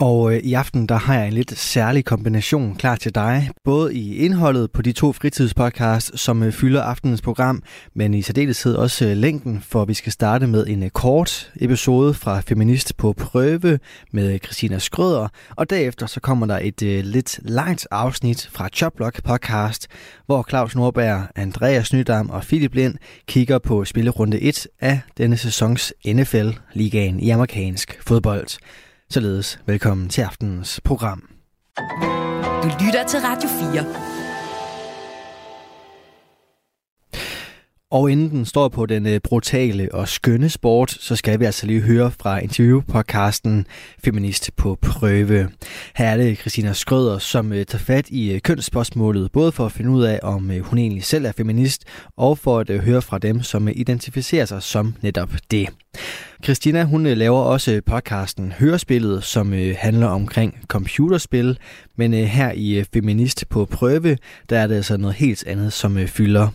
Og øh, i aften der har jeg en lidt særlig kombination klar til dig. Både i indholdet på de to fritidspodcasts, som øh, fylder aftenens program, men i særdeleshed også øh, længden, for vi skal starte med en øh, kort episode fra Feminist på prøve med øh, Christina Skrøder. Og derefter så kommer der et øh, lidt langt afsnit fra Choplock podcast, hvor Claus Nordberg, Andreas Nydam og Philip Lind kigger på spillerunde 1 af denne sæsons NFL-ligaen i amerikansk fodbold. Således velkommen til aftenens program. Du lytter til Radio 4. Og inden den står på den øh, brutale og skønne sport, så skal vi altså lige høre fra interviewpodcasten Feminist på prøve. Her er det Christina Skrøder, som øh, tager fat i øh, kønsspørgsmålet, både for at finde ud af, om hun egentlig selv er feminist, og for at høre fra dem, som identificerer sig som netop det. Christina, hun laver også podcasten Hørespillet, som handler omkring computerspil, men her i Feminist på prøve, der er det altså noget helt andet, som fylder.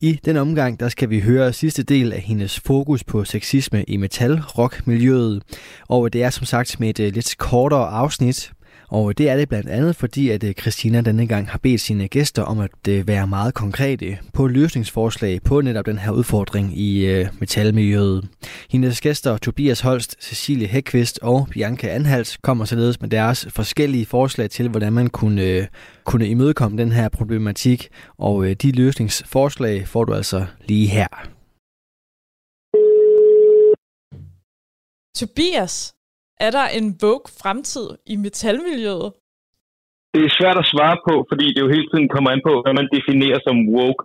I den omgang, der skal vi høre sidste del af hendes fokus på sexisme i metal-rock-miljøet. Og det er som sagt med et øh, lidt kortere afsnit, og det er det blandt andet, fordi at øh, Christina denne gang har bedt sine gæster om at øh, være meget konkrete på løsningsforslag på netop den her udfordring i øh, metalmiljøet. Hendes gæster Tobias Holst, Cecilie Hækvist og Bianca Anhals kommer således med deres forskellige forslag til, hvordan man kunne, kunne imødekomme den her problematik. Og de løsningsforslag får du altså lige her. Tobias, er der en Vogue fremtid i metalmiljøet? Det er svært at svare på, fordi det jo hele tiden kommer an på, hvad man definerer som woke.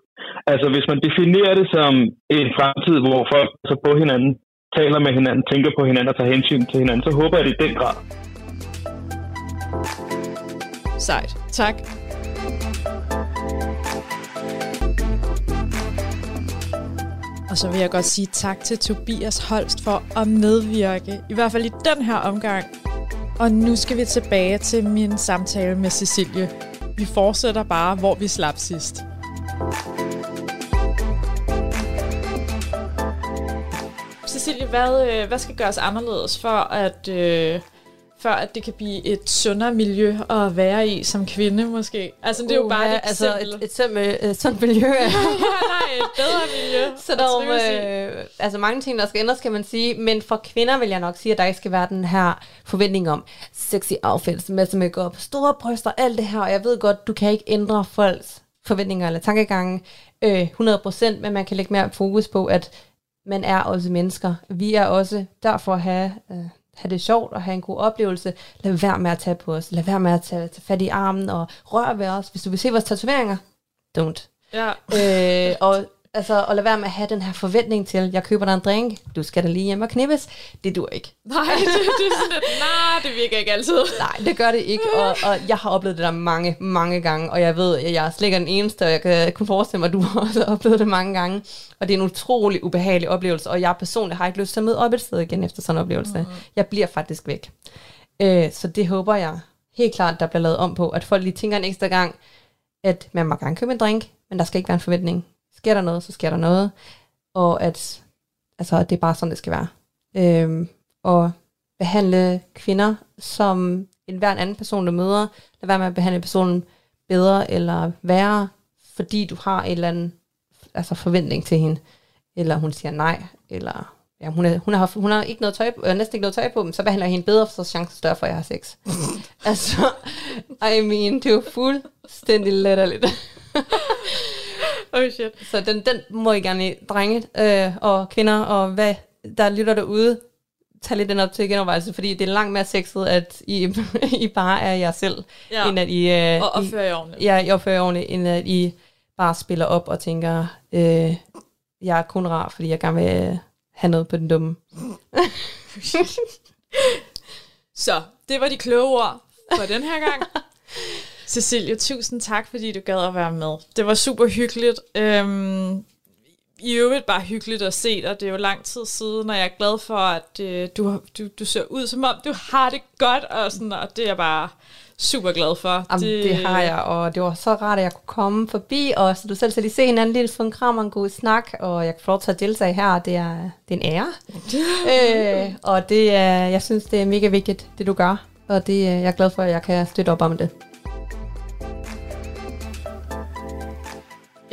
Altså hvis man definerer det som en fremtid, hvor folk så på hinanden, taler med hinanden, tænker på hinanden og tager hensyn til hinanden, så håber jeg det i den grad. Sejt. Tak. Og så vil jeg godt sige tak til Tobias Holst for at medvirke, i hvert fald i den her omgang. Og nu skal vi tilbage til min samtale med Cecilie. Vi fortsætter bare, hvor vi slap sidst. Cecilie, hvad, øh, hvad skal gøres anderledes for at, øh, før at det kan blive et sundere miljø at være i som kvinde måske. Altså det er jo bare ja, et altså eksempel. et, et, simpel, et sådan miljø. ja, nej, et bedre miljø. Så der er øh, altså mange ting, der skal ændres, kan man sige. Men for kvinder vil jeg nok sige, at der ikke skal være den her forventning om sexy outfits, masse makeup, store bryster, alt det her. Og jeg ved godt, du kan ikke ændre folks forventninger eller tankegange øh, 100%, men man kan lægge mere fokus på, at man er også mennesker. Vi er også der for at have... Øh, have det sjovt og have en god oplevelse. Lad være med at tage på os. Lad være med at tage, tage fat i armen og røre ved os. Hvis du vil se vores tatoveringer, don't. Ja. Øh, og altså, og lad være med at have den her forventning til, jeg køber dig en drink, du skal da lige hjem og knippes. Det dur ikke. Nej, det, det er sådan lidt, nej, det virker ikke altid. Nej, det gør det ikke, og, og jeg har oplevet det der mange, mange gange, og jeg ved, at jeg er slet ikke den eneste, og jeg kan kun forestille mig, at du også har oplevet det mange gange, og det er en utrolig ubehagelig oplevelse, og jeg personligt har ikke lyst til at møde op et sted igen efter sådan en oplevelse. Mm. Jeg bliver faktisk væk. Øh, så det håber jeg helt klart, der bliver lavet om på, at folk lige tænker en ekstra gang, at man må gerne købe en drink, men der skal ikke være en forventning. Sker der noget, så sker der noget. Og at altså, det er bare sådan, det skal være. Øhm, og behandle kvinder som en hver anden person, du møder. Lad være med at behandle personen bedre eller værre, fordi du har en eller anden altså forventning til hende. Eller hun siger nej, eller ja, hun, er, hun, har, hun har ikke noget tøj på, øh, næsten ikke noget tøj på, men så behandler jeg hende bedre, for så er chancen større for, at jeg har sex. altså, I mean, det er jo fuldstændig letterligt. oh shit. Så den, den må I gerne, drenge øh, og kvinder, og hvad der lytter derude, tage lidt den op til genovervejelse, fordi det er langt mere sexet, at I, I bare er jer selv, Ja. end at I... Øh, Og opfører jer ordentligt. Ja, I opfører jer ordentligt, end at I bare spiller op og tænker, øh, jeg er kun rar, fordi jeg gerne vil øh, have noget på den dumme. Så, det var de kloge ord for den her gang. Cecilie, tusind tak, fordi du gad at være med. Det var super hyggeligt. Øhm, i øvrigt bare hyggeligt at se dig. Det er jo lang tid siden, og jeg er glad for, at øh, du, du, du ser ud som om, du har det godt, og, sådan, og det er jeg bare super glad for. Jamen, det... det har jeg, og det var så rart, at jeg kunne komme forbi, og så du selv skal lige se hinanden lidt, få en kram og en god snak, og jeg kan få lov til at deltage her, det er, det er en ære. øh, og det er, jeg synes, det er mega vigtigt, det du gør, og det, jeg er glad for, at jeg kan støtte op om det.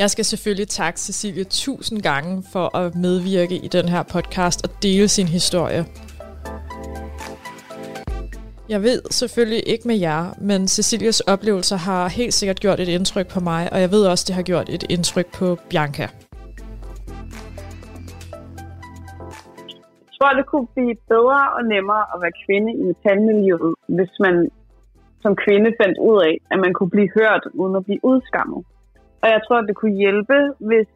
Jeg skal selvfølgelig takke Cecilie tusind gange for at medvirke i den her podcast og dele sin historie. Jeg ved selvfølgelig ikke med jer, men Cecilias oplevelser har helt sikkert gjort et indtryk på mig, og jeg ved også, det har gjort et indtryk på Bianca. Jeg tror, det kunne blive bedre og nemmere at være kvinde i metalmiljøet, hvis man som kvinde fandt ud af, at man kunne blive hørt uden at blive udskammet. Og jeg tror, det kunne hjælpe, hvis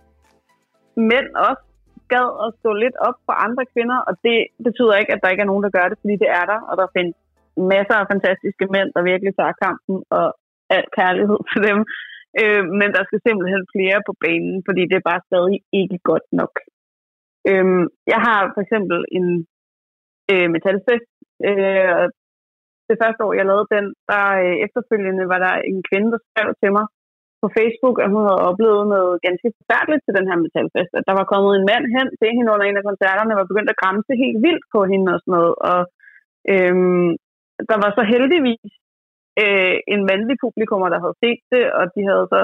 mænd også gad at stå lidt op for andre kvinder, og det betyder ikke, at der ikke er nogen, der gør det, fordi det er der, og der findes masser af fantastiske mænd, der virkelig tager kampen, og al kærlighed til dem. Øh, men der skal simpelthen flere på banen, fordi det er bare stadig ikke godt nok. Øh, jeg har for eksempel en øh, metalfest. Øh, det første år, jeg lavede den, der øh, efterfølgende var der en kvinde, der skrev til mig på Facebook, at hun havde oplevet noget ganske forfærdeligt til den her metalfest. At der var kommet en mand hen til hende under en af koncerterne, og var begyndt at græmse helt vildt på hende og sådan noget. Og øhm, der var så heldigvis øh, en mandlig publikummer, der havde set det, og de havde så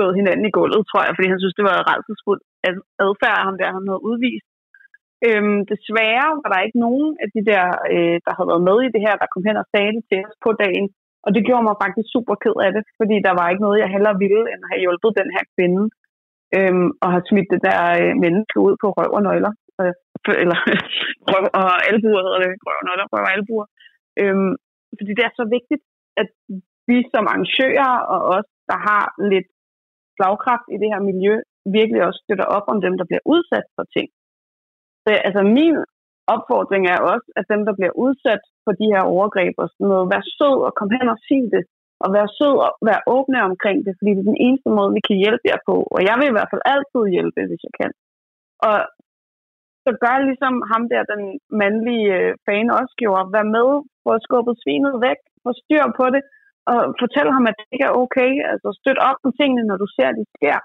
gået hinanden i gulvet, tror jeg, fordi han synes, det var redselsfuldt adfærd af ham der, han havde udvist. Øhm, desværre var der ikke nogen af de der, øh, der havde været med i det her, der kom hen og sagde det til os på dagen. Og det gjorde mig faktisk super ked af det, fordi der var ikke noget, jeg heller ville, end at have hjulpet den her kvinde. Øhm, og have smidt det der øh, menneske ud på røv og nøgler. Øh, eller røv og albuer hedder det. Røv og nøgler, røv og albuer. Øhm, fordi det er så vigtigt, at vi som arrangører og os, der har lidt slagkraft i det her miljø, virkelig også støtter op om dem, der bliver udsat for ting. Så altså min opfordring er også, at dem, der bliver udsat for de her overgreb og sådan noget, vær sød og kom hen og sig det, og vær sød og vær åbne omkring det, fordi det er den eneste måde, vi kan hjælpe jer på. Og jeg vil i hvert fald altid hjælpe, hvis jeg kan. Og så gør ligesom ham der, den mandlige øh, fan også gjorde, vær med for at skubbe svinet væk, få styr på det, og fortæl ham, at det ikke er okay. Altså støt op på tingene, når du ser, at de sker.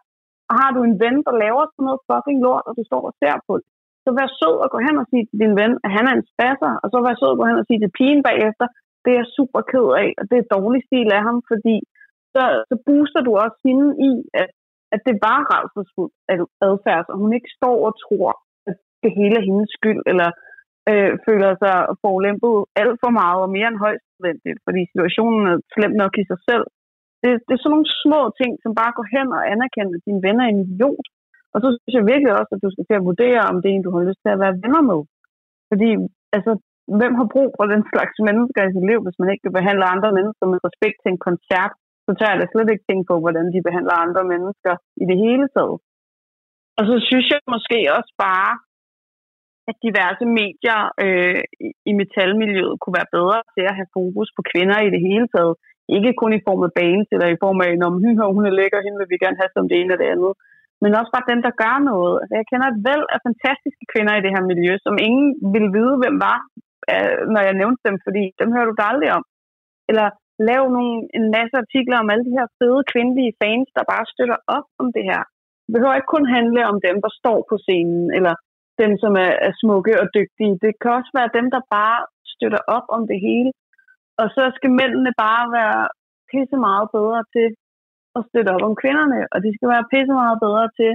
Og har du en ven, der laver sådan noget fucking lort, og du står og ser på det, så vær sød og gå hen og sige til din ven, at han er en spasser, og så vær sød og gå hen og sige til pigen bagefter, det er super ked af, og det er dårlig stil af ham, fordi så, så booster du også hende i, at, at det var rædselsfuld adfærd, og hun ikke står og tror, at det hele er hendes skyld, eller øh, føler sig forulæmpet alt for meget og mere end højst nødvendigt, fordi situationen er slem nok i sig selv. Det, det er sådan nogle små ting, som bare går hen og anerkender, at din ven er en idiot, og så synes jeg virkelig også, at du skal til at vurdere, om det er en, du har lyst til at være venner med. Fordi, altså, hvem har brug for den slags mennesker i sit liv, hvis man ikke kan behandle andre mennesker med respekt til en koncert? Så tager jeg da slet ikke tænke på, hvordan de behandler andre mennesker i det hele taget. Og så synes jeg måske også bare, at diverse medier øh, i metalmiljøet kunne være bedre til at have fokus på kvinder i det hele taget. Ikke kun i form af bands, eller i form af, når hun er lækker, hende vil vi gerne have som det ene eller det andet men også bare dem, der gør noget. Altså, jeg kender et væld af fantastiske kvinder i det her miljø, som ingen ville vide, hvem var, øh, når jeg nævnte dem, fordi dem hører du aldrig om. Eller lav nogle, en masse artikler om alle de her fede kvindelige fans, der bare støtter op om det her. Det behøver ikke kun handle om dem, der står på scenen, eller dem, som er, er smukke og dygtige. Det kan også være dem, der bare støtter op om det hele. Og så skal mændene bare være pisse meget bedre til at støtte op om kvinderne, og de skal være pisse meget bedre til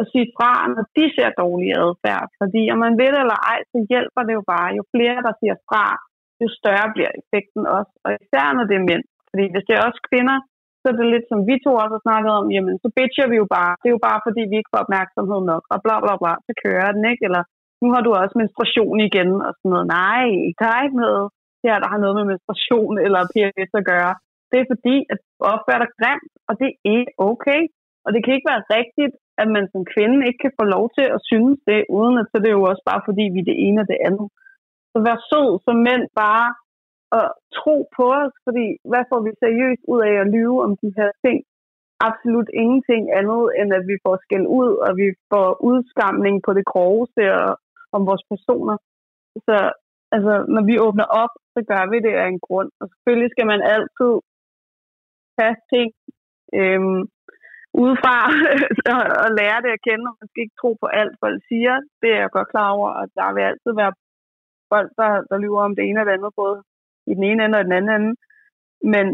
at sige fra, når de ser dårlig adfærd. Fordi om man vil eller ej, så hjælper det jo bare. Jo flere, der siger fra, jo større bliver effekten også. Og især når det er mænd. Fordi hvis det er også kvinder, så er det lidt som vi to også har snakket om, jamen så bitcher vi jo bare. Det er jo bare fordi, vi ikke får opmærksomhed nok, og bla bla bla, så kører den ikke. Eller nu har du også menstruation igen, og sådan noget. Nej, der er ikke noget her, der har noget med menstruation eller PMS at gøre det er fordi, at du opfører dig grimt, og det er ikke okay. Og det kan ikke være rigtigt, at man som kvinde ikke kan få lov til at synes det, uden at så det er jo også bare fordi, vi er det ene og det andet. Så vær sød som mænd bare og tro på os, fordi hvad får vi seriøst ud af at lyve om de her ting? absolut ingenting andet, end at vi får skæld ud, og vi får udskamning på det groveste og, om vores personer. Så altså, når vi åbner op, så gør vi det af en grund. Og selvfølgelig skal man altid tage ting øhm, udefra og lære det at kende, og man skal ikke tro på alt, folk siger. Det er jeg godt klar over, og der vil altid være folk, der, der lyver om det ene og det andet, både i den ene ende og den anden ende. Men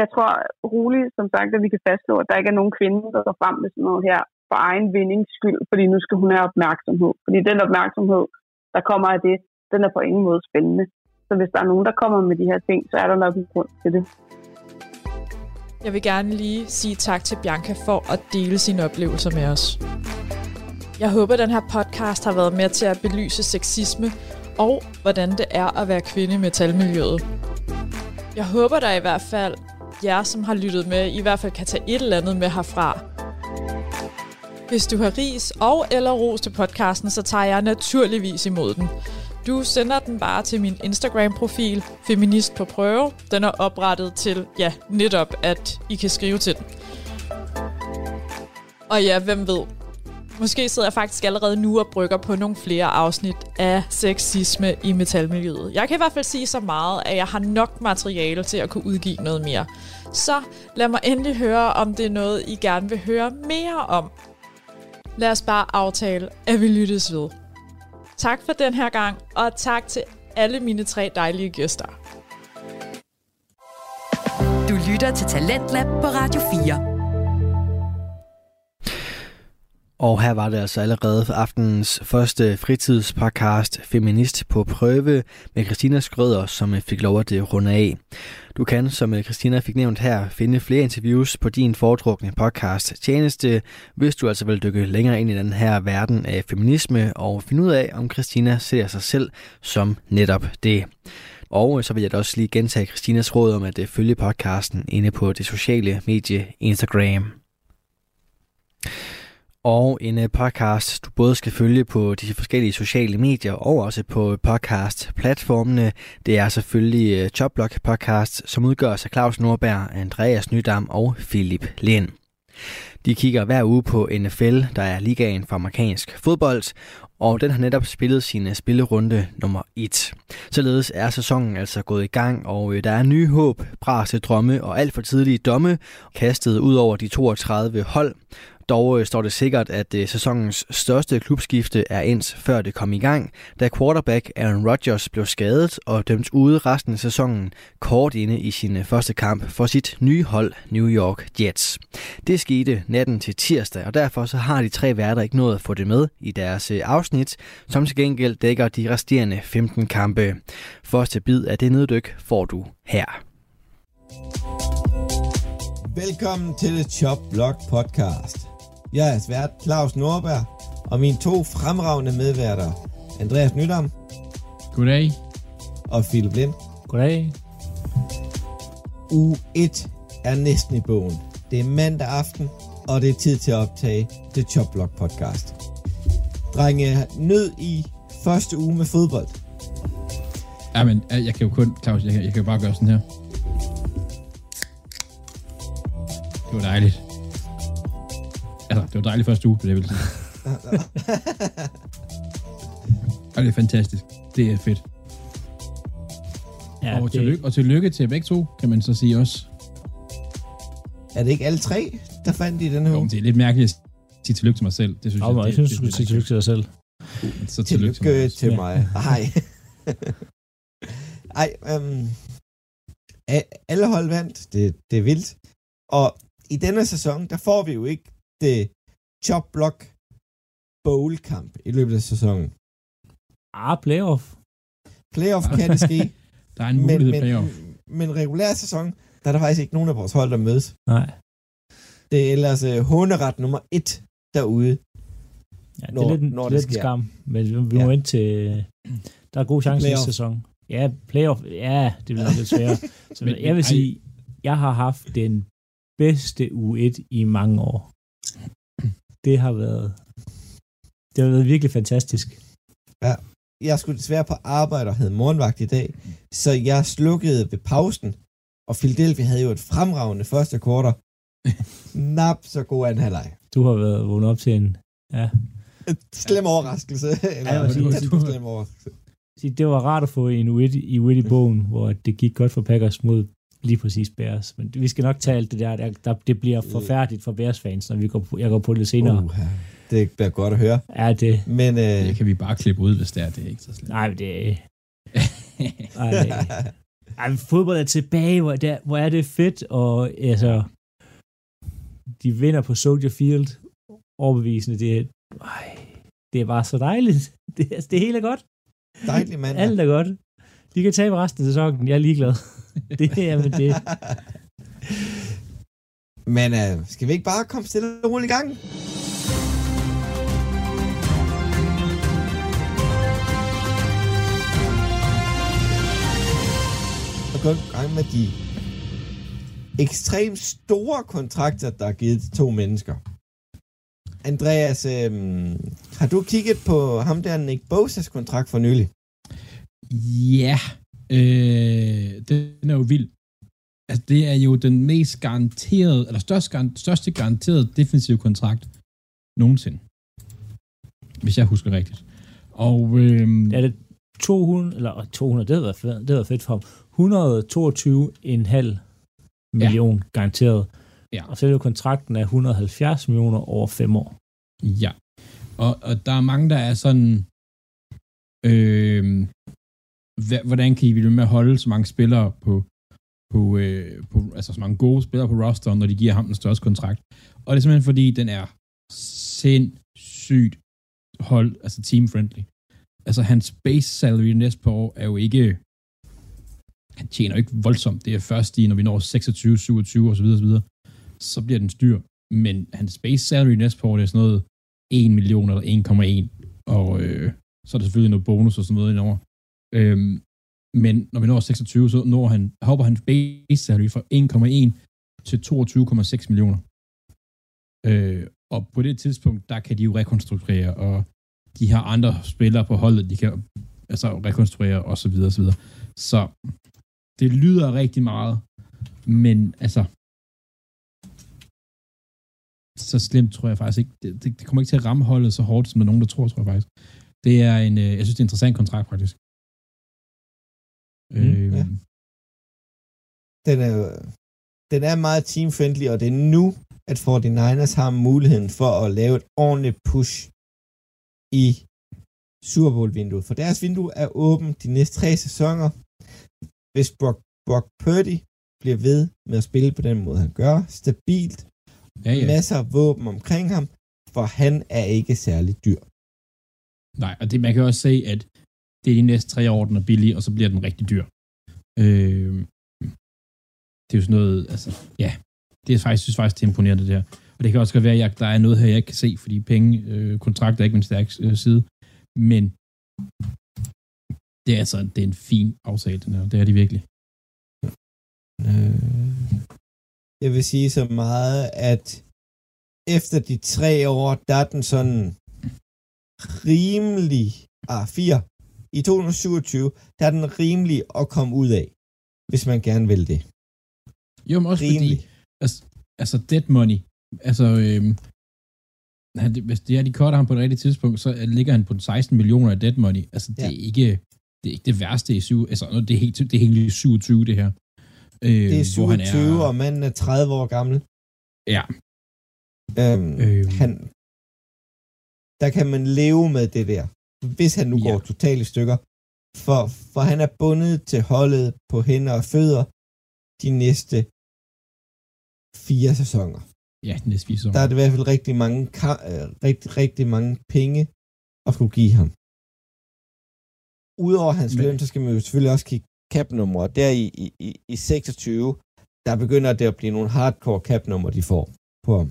jeg tror roligt, som sagt, at vi kan fastslå, at der ikke er nogen kvinde, der går frem med sådan noget her for egen vindings skyld, fordi nu skal hun have opmærksomhed. Fordi den opmærksomhed, der kommer af det, den er på ingen måde spændende. Så hvis der er nogen, der kommer med de her ting, så er der nok en grund til det. Jeg vil gerne lige sige tak til Bianca for at dele sine oplevelser med os. Jeg håber, at den her podcast har været med til at belyse sexisme og hvordan det er at være kvinde i metalmiljøet. Jeg håber der i hvert fald, jer som har lyttet med, i hvert fald kan tage et eller andet med herfra. Hvis du har ris og eller ros til podcasten, så tager jeg naturligvis imod den. Du sender den bare til min Instagram-profil, Feminist på prøve. Den er oprettet til, ja, netop, at I kan skrive til den. Og ja, hvem ved, Måske sidder jeg faktisk allerede nu og brygger på nogle flere afsnit af sexisme i metalmiljøet. Jeg kan i hvert fald sige så meget, at jeg har nok materiale til at kunne udgive noget mere. Så lad mig endelig høre, om det er noget, I gerne vil høre mere om. Lad os bare aftale, at vi lyttes ved. Tak for den her gang, og tak til alle mine tre dejlige gæster. Du lytter til Talentlab på Radio 4. Og her var det altså allerede for aftenens første fritidspodcast Feminist på prøve med Christina Skrøder, som øh, fik lov at øh, runde af. Du kan, som øh, Christina fik nævnt her, finde flere interviews på din foretrukne podcast tjeneste, hvis du altså vil dykke længere ind i den her verden af feminisme og finde ud af, om Christina ser sig selv som netop det. Og så vil jeg da også lige gentage Christinas råd om at følge podcasten inde på det sociale medie Instagram og en øh, podcast, du både skal følge på de forskellige sociale medier og også på podcast-platformene. Det er selvfølgelig øh, podcast, som udgøres af Claus Nordberg, Andreas Nydam og Philip Lind. De kigger hver uge på NFL, der er ligaen for amerikansk fodbold, og den har netop spillet sin øh, spillerunde nummer 1. Således er sæsonen altså gået i gang, og øh, der er nye håb, brase drømme og alt for tidlige domme kastet ud over de 32 hold. Dog øh, står det sikkert, at øh, sæsonens største klubskifte er ens før det kom i gang, da quarterback Aaron Rodgers blev skadet og dømt ude resten af sæsonen kort inde i sin øh, første kamp for sit nye hold New York Jets. Det skete natten til tirsdag, og derfor så har de tre værter ikke nået at få det med i deres afsnit, som til gengæld dækker de resterende 15 kampe. Første bid af det neddyk får du her. Velkommen til The Chop Block Podcast. Jeg er svært Claus Norberg, og mine to fremragende medværter, Andreas Nydam. Goddag. Og Philip Lind. Goddag. U 1 er næsten i bogen. Det er mandag aften, og det er tid til at optage The Chop Block podcast. Drenge, nød i første uge med fodbold. Jamen, jeg kan jo kun, Claus, jeg kan, jeg kan jo bare gøre sådan her. Det var dejligt. Altså, det var dejligt første uge, det jeg vil sige. og det er fantastisk. Det er fedt. Ja, og, det... tillykke, og tillykke til begge to, kan man så sige også. Er det ikke alle tre, der fandt i den her uge? det er lidt mærkeligt at sige tillykke til mig selv. Det synes oh, jeg, jeg, synes, du skulle sige tillykke til dig selv. Så tillykke, tillykke til mig. Til mig. Ej. Ej, um, alle hold vandt. Det, det er vildt. Og i denne sæson, der får vi jo ikke det chop block bowl kamp i løbet af sæsonen. Ah, playoff. Playoff kan det ske. der er en mulighed men, playoff. Men, men regulær sæson, der er der faktisk ikke nogen af vores hold, der mødes. Nej. Det er ellers uh, håneret nummer et derude. Ja, det er lidt, når det lidt sker. skam, men vi, vi ja. må ind til... Der er god chance i sæson. Ja, playoff, ja, det bliver nok lidt sværere. Så men, jeg vil sige, jeg har haft den bedste U1 i mange år. Det har været, det har været virkelig fantastisk. Ja, jeg skulle desværre på arbejde og havde morgenvagt i dag, så jeg slukkede ved pausen, og Philadelphia havde jo et fremragende første kvartal, Nap så god anden halvleg. Du har været vågnet op til en... Ja. Et slem overraskelse. Eller, ja, sige, du, du, slem overraskelse. Det var rart at få en Witty, i Witty-bogen, hvor det gik godt for Packers mod lige præcis Bears. Men vi skal nok tage alt det der. der, der det bliver forfærdeligt for Bears-fans, når vi går på, jeg går på det senere. Uh, det bliver godt at høre. Ja, det. Men, øh... det kan vi bare klippe ud, hvis det er. Det er ikke så slemt. Nej, det Ej, ej, fodbold er tilbage, hvor, der, hvor er det fedt, og altså, de vinder på Soldier Field, overbevisende, det er, ej, det er bare så dejligt. Det, altså, det hele er godt. Dejligt, mand. Alt er godt. De kan tabe resten af sæsonen, jeg er ligeglad. det er men det. Men uh, skal vi ikke bare komme stille og roligt i gang? Og gå i gang med de ekstremt store kontrakter, der er givet til to mennesker. Andreas, øhm, har du kigget på ham der Nick Bosa's kontrakt for nylig? Ja, øh, den er jo vild. Altså, det er jo den mest garanterede, eller største, største garanterede defensive kontrakt nogensinde. Hvis jeg husker rigtigt. Og øh, er det 200, eller 200, det været fedt, det været fedt for ham. 122,5 million ja. garanteret. Ja. Og så er det jo kontrakten af 170 millioner over fem år. Ja. Og, og der er mange, der er sådan, øh, hvordan kan I blive med at holde så mange spillere på, på, øh, på, altså så mange gode spillere på rosteren, når de giver ham den største kontrakt. Og det er simpelthen fordi, den er sindssygt hold, altså team-friendly. Altså hans base salary næste par år er jo ikke, han tjener ikke voldsomt. Det er først i, når vi når 26, 27 osv. osv. Så bliver den styr. Men hans base salary næste par år, det er sådan noget 1 million eller 1,1. Og øh, så er der selvfølgelig noget bonus og sådan noget indover. Øhm, men når vi når 26, så når han, hopper han base salary fra 1,1 til 22,6 millioner. Øh, og på det tidspunkt, der kan de jo rekonstruere, og de har andre spillere på holdet, de kan altså rekonstruere og så videre, og så videre. Så det lyder rigtig meget, men altså, så slemt tror jeg faktisk ikke. Det, det, det kommer ikke til at ramme holdet så hårdt, som der nogen, der tror, tror jeg faktisk. Det er en, øh, jeg synes, det er en interessant kontrakt, faktisk. Mm, øh, ja. Den er, den er meget team-friendly, og det er nu, at 49ers har muligheden for at lave et ordentligt push i Super Bowl-vinduet. For deres vindue er åbent de næste tre sæsoner. Hvis Brock, Brock Purdy bliver ved med at spille på den måde, han gør, stabilt, ja, ja. masser af våben omkring ham, for han er ikke særlig dyr. Nej, og det, man kan også se, at det er de næste tre år, den er billig, og så bliver den rigtig dyr. Øh, det er jo sådan noget, altså, ja, det er faktisk, synes faktisk, det er imponerende, det der. Og det kan også godt være, at der er noget her, jeg ikke kan se, fordi penge, øh, kontrakter er ikke min stærke øh, side. Men det er altså det er en fin aftale, den her. Det er det virkelig. Øh, jeg vil sige så meget, at efter de tre år, der er den sådan rimelig, ah, fire, i 2027, der er den rimelig at komme ud af, hvis man gerne vil det. Jo, men også rimelig. fordi, altså, altså dead money, altså, øhm, han, hvis det er, de cutter ham på et rigtigt tidspunkt, så ligger han på 16 millioner af dead money. Altså, det ja. er ikke det, er ikke det værste i syv, altså, det er helt, det er helt 27, det her. Øh, det er 27, han er, og manden er 30 år gammel. Ja. Øhm, øh. han, der kan man leve med det der, hvis han nu ja. går totalt i stykker. For, for han er bundet til holdet på hænder og fødder de næste fire sæsoner. Ja, de næste fire sæsoner. Der er det i hvert fald rigtig mange, øh, rigtig, rigtig mange penge at skulle give ham. Udover hans Men... løn, så skal man jo selvfølgelig også kigge cap-numre. Der i, i, i 26, der begynder det at blive nogle hardcore cap-numre, de får på ham.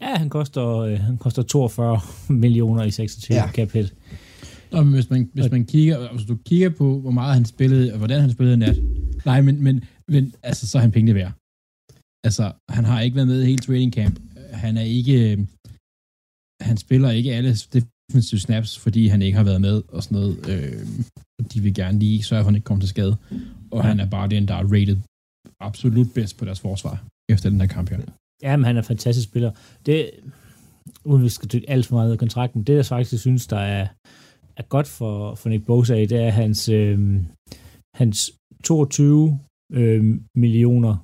Ja, han koster, øh, han koster 42 millioner i 26 ja. cap hit. Nå, men hvis man, hvis man kigger, altså du kigger på, hvor meget han spillede, og hvordan han spillede nat, nej, men, men, men altså, så er han pengene værd. Altså, han har ikke været med i hele training camp. Han er ikke, han spiller ikke alle defensive snaps, fordi han ikke har været med og sådan noget. Øh, de vil gerne lige sørge for, at han ikke kommer til skade. Og ja. han er bare den, der er rated absolut bedst på deres forsvar. efter den her kamp her. Ja, men han er en fantastisk spiller. Det, uden vi skal tykke alt for meget af kontrakten, det jeg faktisk synes, der er, er godt for, for Nick Bosa det er hans, øh, hans 22 øh, millioner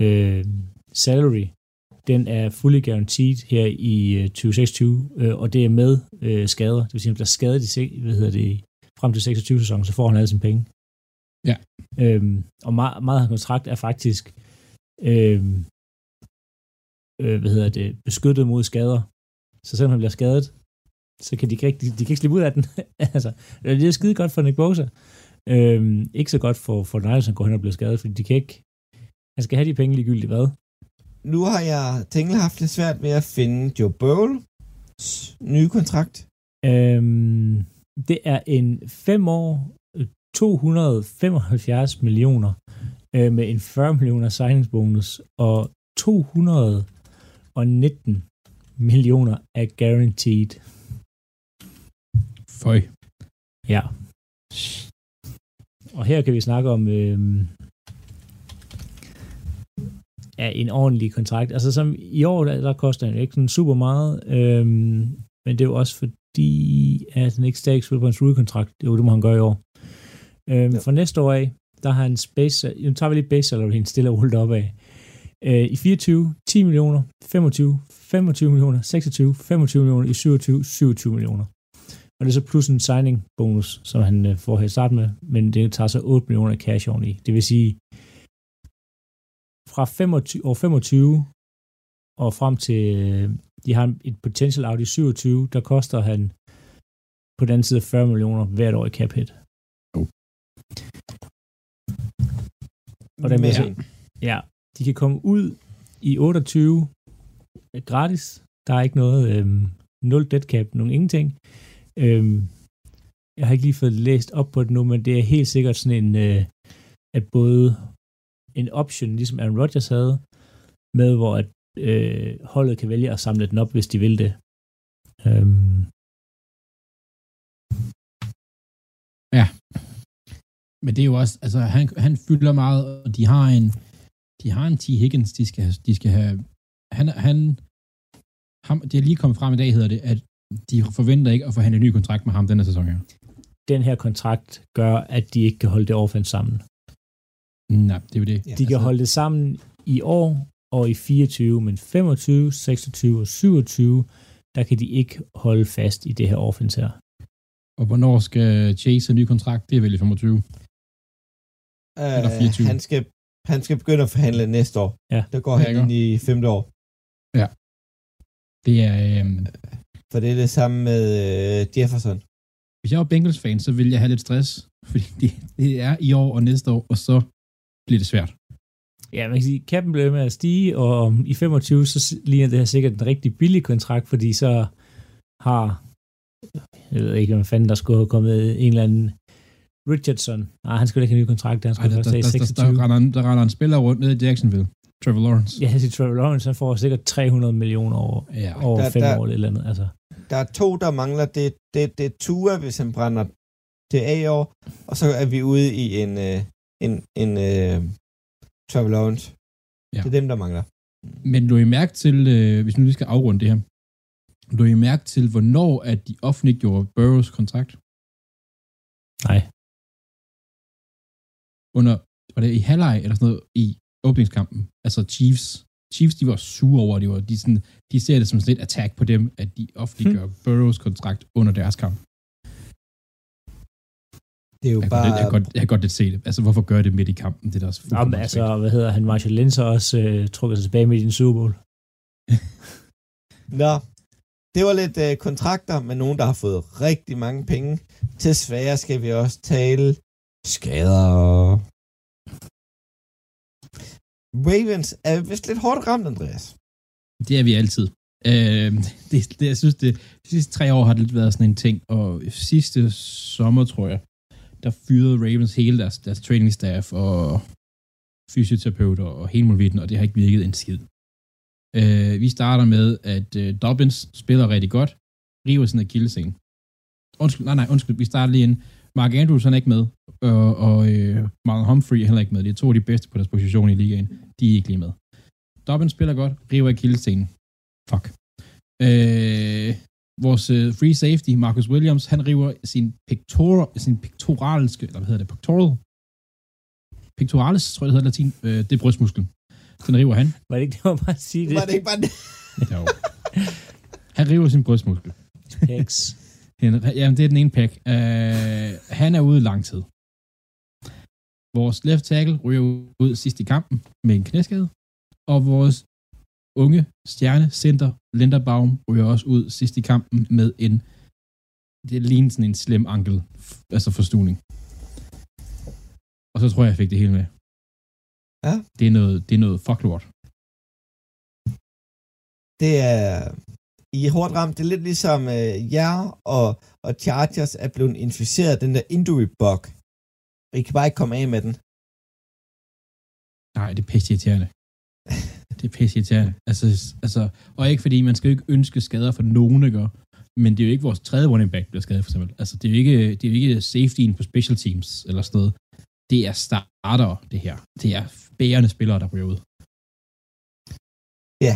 øh, salary, den er fully guaranteed her i 2026, øh, øh, og det er med øh, skader. Det vil sige, at der er skadet i, hvad hedder det, frem til 26 sæsonen, så får han alle sine penge. Ja. Øhm, og meget, meget af kontrakt er faktisk øh, øh, hvad hedder det, beskyttet mod skader. Så selvom han bliver skadet, så kan de ikke, de, de kan ikke slippe ud af den. altså, det er skide godt for Nick Bosa. Øhm, ikke så godt for, for Niners, han går hen og bliver skadet, fordi de kan ikke, han skal have de penge ligegyldigt hvad. Nu har jeg tænkt haft lidt svært med at finde Joe Burrow nye kontrakt. Øhm, det er en 5 år, 275 millioner øh, med en 40 millioner signingsbonus og 219 millioner er guaranteed. Føj. Ja. Og her kan vi snakke om øh, ja, en ordentlig kontrakt. Altså som i år, der, der koster den ikke sådan super meget, øh, men det er jo også fordi, at han ikke stadig spiller på en rookie-kontrakt. Det er jo det, må han gøre i år. Øh, ja. For næste år af, der har han space, nu tager vi lige base salary, en stille og op af. Øh, I 24, 10 millioner, 25, 25 millioner, 26, 25 millioner, i 27, 27 millioner. Og det er så plus en signing bonus, som han øh, får her i starten med, men det tager så 8 millioner cash oveni. Det vil sige, fra 25, år 25 og frem til, øh, de har et potential out i 27, der koster han på den anden side 40 millioner hvert år i cap hit. Oh. Og den vil ja, de kan komme ud i 28 gratis. Der er ikke noget, øhm, nul dead cap, nogen ingenting. Øhm, jeg har ikke lige fået læst op på det nu, men det er helt sikkert sådan en, øh, at både en option, ligesom Aaron Rodgers havde, med hvor at øh, holdet kan vælge at samle den op, hvis de vil det. Øhm. Ja. Men det er jo også, altså han, han fylder meget, og de har en, de har en T. Higgins, de skal, de skal have, han, han, ham, det er lige kommet frem i dag, hedder det, at de forventer ikke at få en ny kontrakt med ham denne sæson her. Den her kontrakt gør, at de ikke kan holde det offense sammen. Nej, det er jo det. De kan altså... holde det sammen i år og i 24, men 25, 26 og 27, der kan de ikke holde fast i det her offense her. Og hvornår skal Chase have ny kontrakt? Det er vel i 25? Uh, Eller 24? Han skal, han skal begynde at forhandle næste år. Ja. Der går han ind i femte år. Ja. Det er... Øhm... For det er det samme med øh, Jefferson. Hvis jeg var Bengals-fan, så ville jeg have lidt stress, fordi det, det er i år og næste år, og så bliver det svært. Ja, man kan sige, kappen bliver med at stige, og i 25, så ligner det her sikkert en rigtig billig kontrakt, fordi så har, jeg ved ikke, hvad fanden der skulle have kommet en eller anden Richardson. Nej, han skulle ikke have en ny kontrakt, han skulle Ej, der, først have 26. Der, der, der, render, der render en spiller rundt ned i Jacksonville. Trevor Lawrence. Ja, jeg siger Trevor Lawrence, han får sikkert 300 millioner over, ja. over der, fem der, år eller andet. Altså. Der er to, der mangler. Det, det, det er Tua, hvis han brænder det af i år, og så er vi ude i en, øh, en, en uh, Trevor Lawrence. Ja. Det er dem, der mangler. Men du I mærke til, øh, hvis nu vi skal afrunde det her, du I mærke til, hvornår at de offentliggjorde Burrows kontrakt? Nej. Under, var det i halvleg eller sådan noget, i åbningskampen, altså Chiefs. Chiefs, de var sure over, de, var, de, sådan, de ser det som sådan et attack på dem, at de offentliggør hmm. Burrows kontrakt under deres kamp. Det er jo jeg bare... Godt, jeg, kan godt, jeg kan godt lidt se det. Altså, hvorfor gør det midt i kampen? Det er der også Nå, men altså, hvad hedder han? Marshall Lynch har også øh, trukket sig tilbage med i din Super Bowl. Nå, det var lidt øh, kontrakter med nogen, der har fået rigtig mange penge. Til svære skal vi også tale skader. Ravens er vist lidt hårdt ramt, Andreas. Det er vi altid. Øh, det, det, jeg synes, det, de sidste tre år har det lidt været sådan en ting, og sidste sommer, tror jeg, der fyrede Ravens hele deres, deres training staff og fysioterapeuter og hele muligheden, og det har ikke virket en skid. Øh, vi starter med, at øh, Dobbins spiller rigtig godt, river sin akillescene. Undskyld, nej, nej, undskyld, vi starter lige ind. Mark Andrews han er ikke med, og, og øh, Marlon Humphrey er heller ikke med. De er to af de bedste på deres position i ligaen. De er ikke lige med. Dobbin spiller godt, river kildestenen. Fuck. Øh, vores øh, free safety, Marcus Williams, han river sin, pector, sin pectoralske, eller hvad hedder det, pectoral? Pectoralis, tror jeg det hedder latin. Øh, det er brystmusklen. Den river han. Var det ikke det, var bare at sige det? Var det ikke bare det? Jo. Han river sin brystmuskel. Pecs. Jamen, det er den ene pæk. Uh, han er ude lang tid. Vores left tackle ryger ud sidst i kampen med en knæskade. Og vores unge stjerne center Linderbaum ryger også ud sidst i kampen med en det ligner sådan en slem ankel, altså forstuning. Og så tror jeg, jeg fik det hele med. Ja. Det er noget, det er noget fucklort. Det er... I er hårdt ramt. Det er lidt ligesom uh, jer og, og Chargers er blevet inficeret af den der injury bug. I kan bare ikke komme af med den. Nej, det er pisse irriterende. det er pisse irriterende. Altså, altså, og ikke fordi, man skal jo ikke ønske skader for nogen, ikke? Men det er jo ikke vores tredje running back, der bliver skadet, for eksempel. Altså, det er jo ikke, det er jo ikke safetyen på special teams eller sådan noget. Det er starter, det her. Det er bærende spillere, der bliver ud. Ja.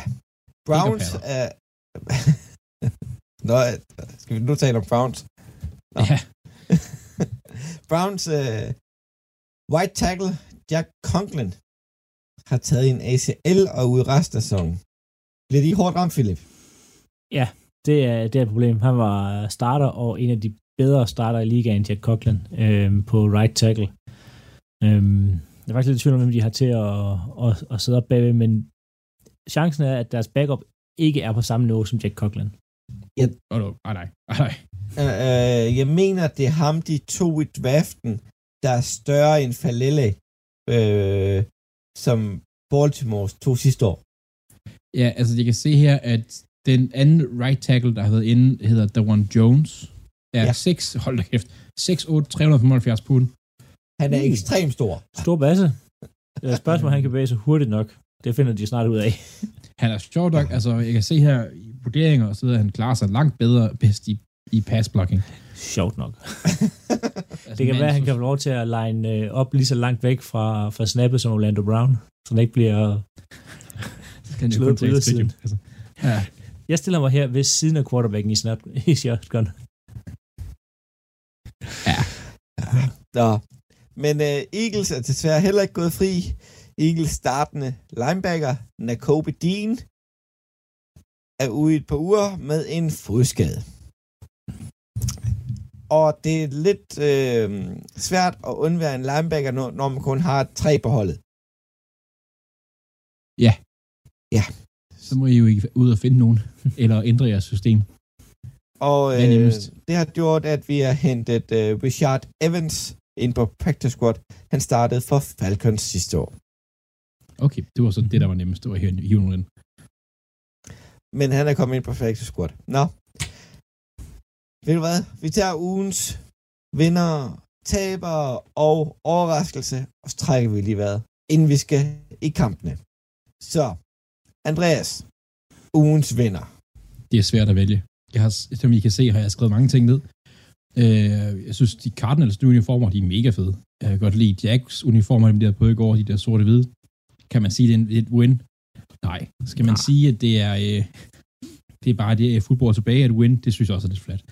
Browns er... Nå, skal vi nu tale om Browns? Nå. Ja. Browns uh, white tackle Jack Conklin har taget en ACL og ud resten af sæsonen. Bliver de hårdt ramt, Philip? Ja, det er, det er et problem. Han var starter og en af de bedre starter i ligaen, Jack Conklin, øh, på right tackle. Øh, jeg er faktisk lidt i tvivl om, hvem de har til at, at, at sidde op bagved, men chancen er, at deres backup ikke er på samme niveau som Jack Conklin. Ja. Oh, no. ah, nej. Ah, nej. Uh, uh, jeg mener, det er ham, de to i draften, der er større end Falele, uh, som Baltimore to sidste år. Ja, altså jeg kan se her, at den anden right tackle, der har været inde, hedder Dawan Jones. Er ja. 6, hold da kæft, 6'8, 375 pund. Han er mm. ekstremt stor. Stor basse. Det er et spørgsmål, han kan bevæge sig hurtigt nok. Det finder de snart ud af. han er sjovt nok, altså jeg kan se her i vurderinger og så videre, han klarer sig langt bedre bedst i, i passblocking. Sjovt nok. altså, det kan være, at han kan få lov til at line øh, op lige så langt væk fra, fra snappet som Orlando Brown, så han ikke bliver kan slået på ydersiden. Altså. Ja. Jeg stiller mig her ved siden af quarterbacken i, snap, i shotgun. Ja. ja. Nå. Men uh, Eagles er desværre heller ikke gået fri. Eagles startende linebacker, Nakobe Dean, er ude i et par uger med en fodskade. Og det er lidt øh, svært at undvære en linebacker, når, når man kun har tre på holdet. Ja. Ja. Så må I jo ikke ud og finde nogen, eller ændre jeres system. Og øh, det har gjort, at vi har hentet øh, Richard Evans ind på practice squad. Han startede for Falcons sidste år. Okay, det var så det, der var nemmest. Det var at hive nogen ind. Men han er kommet ind på practice squad. Nå. Ved du hvad? Vi tager ugens vinder, taber og overraskelse, og så trækker vi lige hvad, inden vi skal i kampene. Så, Andreas, ugens vinder. Det er svært at vælge. Jeg har, som I kan se, har jeg skrevet mange ting ned. Øh, jeg synes, de Cardinals uniformer, de er mega fede. Jeg kan godt lide Jacks uniformer, dem der på i går, de der sorte hvide. Kan man sige, det er et win? Nej. Skal man ja. sige, at det er, øh, det er bare det er fodbold tilbage at win? Det synes jeg også er lidt flat.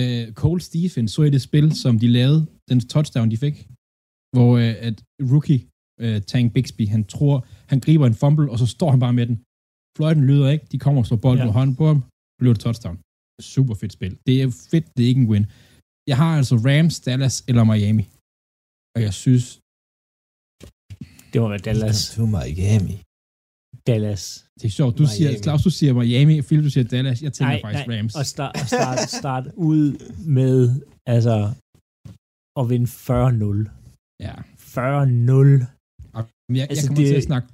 Øh, Cole Stephen så i det spil, som de lavede, den touchdown, de fik, hvor øh, at rookie øh, Tank Bixby, han tror, han griber en fumble, og så står han bare med den. Fløjten lyder ikke, de kommer og slår bolden ja. på hånden på ham, bliver det touchdown. Super fedt spil. Det er fedt, det er ikke en win. Jeg har altså Rams, Dallas eller Miami. Og jeg synes... Det må være Dallas. To Miami. Dallas. Det er sjovt. Du Miami. siger, Claus, du siger Miami, Phil, du siger Dallas. Jeg tænker nej, faktisk nej. Rams. Og start, start, start ud med, altså, at vinde 40-0. Ja. 40-0. Jeg, altså, jeg kommer det... til at snakke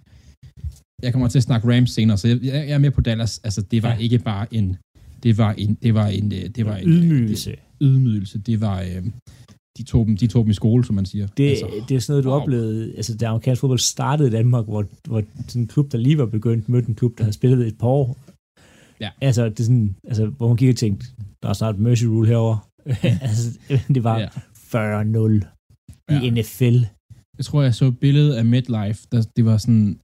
jeg kommer til at snakke Rams senere, så jeg, jeg er med på Dallas. Altså, det var ja. ikke bare en det var en, det var en, øh, det var en ydmygelse. Det, ydmygelse. Det var, øh, de tog, dem, de tog dem i skole, som man siger. Det, altså, det er sådan noget, du wow. oplevede, altså da amerikansk fodbold startede i Danmark, hvor, hvor sådan en klub, der lige var begyndt, mødte en klub, der havde spillet et par år. Ja. Altså, det er sådan, altså, hvor man gik og tænkte, der er snart Mercy Rule herover. altså, det var ja. 40-0 i ja. NFL. Jeg tror, jeg så et billede af MetLife, der, det var sådan,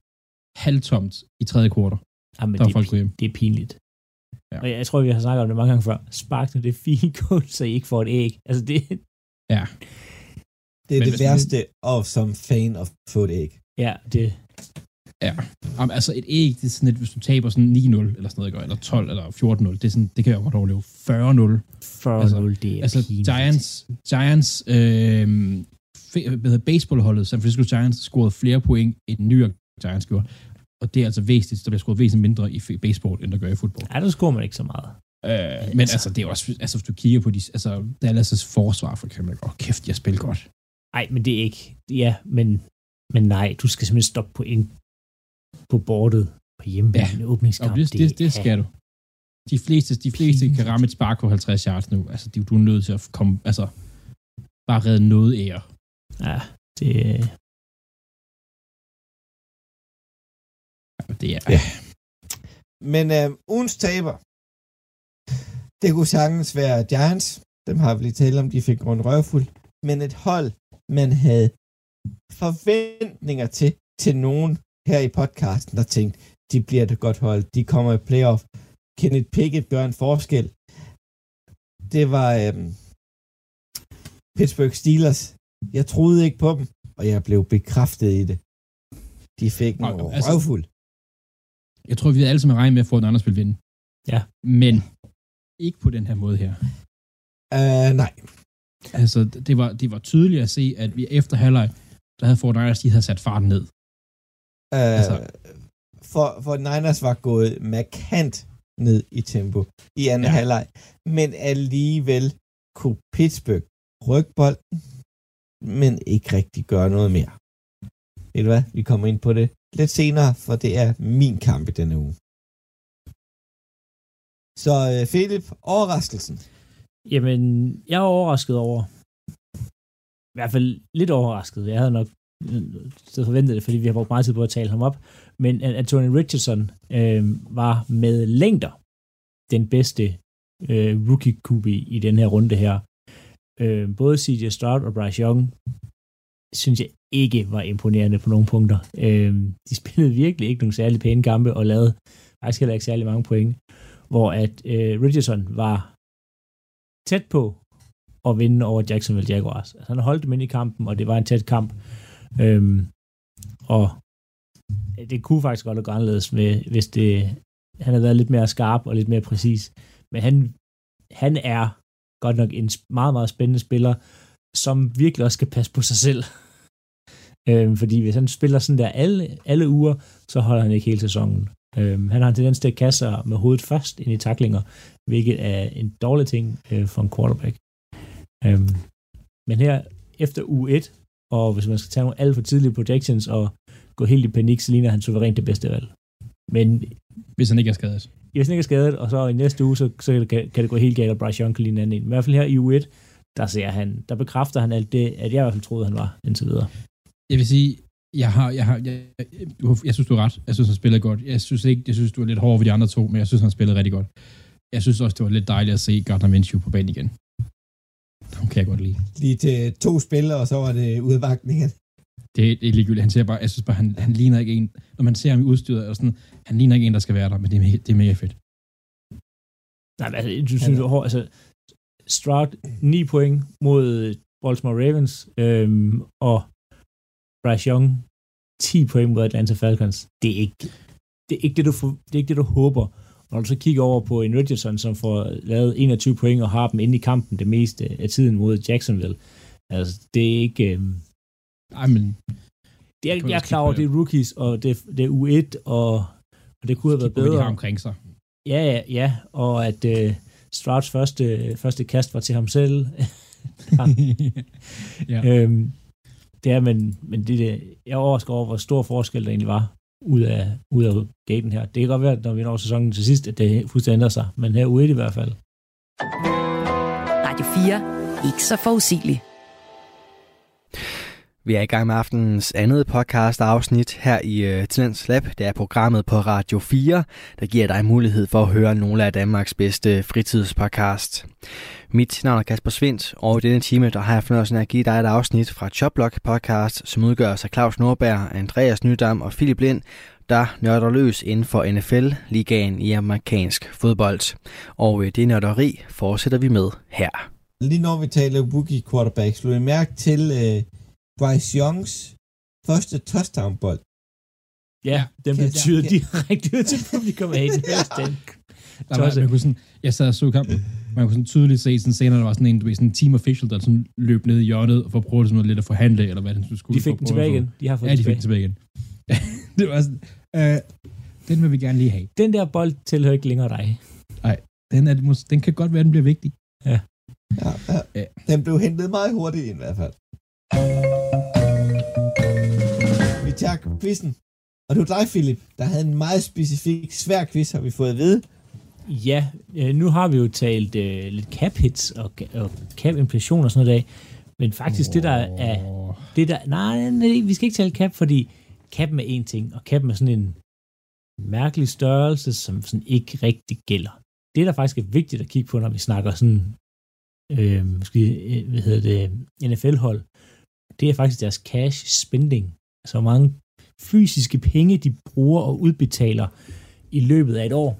halvtomt i tredje kvartal. Ja, men det, folk er, det er pinligt. Ja. Og jeg, jeg tror, vi har snakket om det mange gange før. Spark nu det fine goal, så I ikke får et æg. Altså det... Ja. Det er men det værste af som fan of få et æg. Ja, det... Ja, um, altså et æg, det er sådan et, hvis du taber sådan 9-0 eller sådan noget, eller 12 eller 14-0, det, er sådan, det kan jeg godt overleve. 40-0. 40-0, altså, det er Altså pinligt. Giants, Giants øh, baseballholdet, San Francisco Giants, scorede flere point, end New York Giants gjorde. Og det er altså væsentligt, der bliver scoret væsentligt mindre i baseball, end der gør i fodbold. Ja, der scorer man ikke så meget. Øh, men altså, altså, det er også, altså hvis du kigger på de, altså Dallas' forsvar for eksempel, åh oh, kæft, jeg spiller godt. Nej, men det er ikke, ja, men, men nej, du skal simpelthen stoppe på en, på bordet på hjemmebane ja. åbningskamp. Ja, det, det, det, skal du. De fleste, de fleste kan ramme et spark på 50 yards nu. Altså, du er nødt til at komme, altså, bare redde noget ære. Ja, det... Det er... Ja. Men øh, ugens taber, det kunne sagtens være Giants. Dem har vi lige talt om, de fik rundt røvfuld. Men et hold, man havde forventninger til, til nogen her i podcasten, der tænkte, de bliver det godt hold, de kommer i playoff. Kenneth Pickett gør en forskel. Det var øhm, Pittsburgh Steelers. Jeg troede ikke på dem, og jeg blev bekræftet i det. De fik en altså, røvfuld. Jeg tror, vi havde alle sammen regnet med at få en anden spil vinde. Ja. Men ikke på den her måde her. Uh, nej. Altså, det var, det var tydeligt at se, at vi efter halvleg, der havde Fort Niners, de havde sat farten ned. Uh, altså. for, for Niners var gået markant ned i tempo i anden ja. halvleg, men alligevel kunne Pittsburgh rykke bolden, men ikke rigtig gøre noget mere. Ved du hvad? Vi kommer ind på det lidt senere, for det er min kamp i denne uge. Så øh, Philip, overraskelsen? Jamen, jeg er overrasket over, i hvert fald lidt overrasket. Jeg havde nok så forventet det, fordi vi har brugt meget tid på at tale ham op. Men Anthony Richardson øh, var med længder den bedste øh, rookie QB i den her runde her. Øh, både CJ Stroud og Bryce Young synes jeg ikke var imponerende på nogle punkter. Øh, de spillede virkelig ikke nogle særlig pæne kampe og lavede faktisk heller ikke særlig mange point. Hvor at øh, Richardson var tæt på at vinde over Jacksonville Jaguars. Altså, han holdt dem ind i kampen, og det var en tæt kamp. Øhm, og det kunne faktisk godt have gået anderledes, med, hvis det, han havde været lidt mere skarp og lidt mere præcis. Men han, han er godt nok en meget, meget spændende spiller, som virkelig også skal passe på sig selv. øhm, fordi hvis han spiller sådan der alle, alle uger, så holder han ikke hele sæsonen. Øhm, han har en tendens til at kaste sig med hovedet først ind i taklinger, hvilket er en dårlig ting øh, for en quarterback. Øhm, men her efter u 1, og hvis man skal tage nogle alt for tidlige projections og gå helt i panik, så ligner han suverænt det bedste valg. Men hvis han ikke er skadet. Hvis han ikke er skadet, og så i næste uge, så, så kan, kan det gå helt galt, og Bryce Young kan ligne anden I hvert fald her i u 1, der ser han, der bekræfter han alt det, at jeg i hvert fald troede, han var indtil videre. Jeg vil sige, jeg har, jeg har, jeg, jeg, jeg synes, du er ret. Jeg synes, han spiller godt. Jeg synes ikke, jeg synes, du er lidt hård ved de andre to, men jeg synes, han spillede rigtig godt. Jeg synes også, det var lidt dejligt at se Gardner Minshew på banen igen. Ham kan jeg godt lide. Lige til to spillere, og så var det udvagtningen. Det, det er ligegyldigt. Han ser bare, jeg synes bare, han, han ligner ikke en, når man ser ham i udstyret, og sådan, han ligner ikke en, der skal være der, men det er, det er mega fedt. Nej, men altså, du synes, du altså, Stroud 9 point mod Baltimore Ravens, øhm, og Bryce Young 10 point mod Atlanta Falcons. Det er ikke det, er ikke det, du, det, er ikke det, du håber. Når du så kigger over på en Richardson, som får lavet 21 point og har dem inde i kampen det meste af tiden mod Jacksonville, altså, det er ikke... Øhm, Ej, men... Det er, jeg er klar over, det er rookies, og det, det er U1, og, og det kunne have været bedre. De har omkring sig. Ja, ja, ja, og at uh, Strouds første, første kast var til ham selv. ja. øhm, det er, men, men det, det, jeg overrasker over, hvor stor forskel der egentlig var ud af, ud af gaten her. Det kan godt være, når vi når sæsonen til sidst, at det fuldstændig ændrer sig, men her ude i hvert fald. Radio 4. Ikke så forudsigeligt. Vi er i gang med aftenens andet podcast afsnit her i uh, Lab. Det er programmet på Radio 4, der giver dig mulighed for at høre nogle af Danmarks bedste fritidspodcast. Mit navn er Kasper Svindt, og i denne time der har jeg fornøjelsen af at give dig et afsnit fra Choplock podcast, som udgør sig Claus Nordberg, Andreas Nydam og Philip Lind, der nørder løs inden for NFL-ligaen i amerikansk fodbold. Og øh, det nørderi fortsætter vi med her. Lige når vi taler rookie quarterback, slår jeg mærke til øh Bryce Youngs første touchdown-bold? Ja, den betyder direkte ud til publikum af den. Der var, man kunne sådan, jeg sad og så kampen, man kunne sådan tydeligt se sådan senere, der var sådan en, du ved, sådan en team official, der sådan løb ned i hjørnet for at prøve sådan lidt at forhandle, eller hvad den skulle. De fik den tilbage igen. De har fået ja, de fik den tilbage igen. det var sådan, øh, den vil vi gerne lige have. Den der bold tilhører ikke længere dig. Nej, den, er, den kan godt være, den bliver vigtig. Ja. Ja, ja. ja. Den blev hentet meget hurtigt i hvert fald. Tager quizzen. Og det var dig, Philip, der havde en meget specifik, svær quiz, har vi fået at vide. Ja, øh, nu har vi jo talt øh, lidt cap hits og, og cap inflation og sådan noget af. Men faktisk oh. det, der er... Det der, nej, nej, vi skal ikke tale cap, fordi kappen er en ting, og kappen er sådan en mærkelig størrelse, som sådan ikke rigtig gælder. Det, der faktisk er vigtigt at kigge på, når vi snakker sådan, øh, måske, øh, hvad hedder det, NFL-hold, det er faktisk deres cash spending. Altså hvor mange fysiske penge, de bruger og udbetaler i løbet af et år.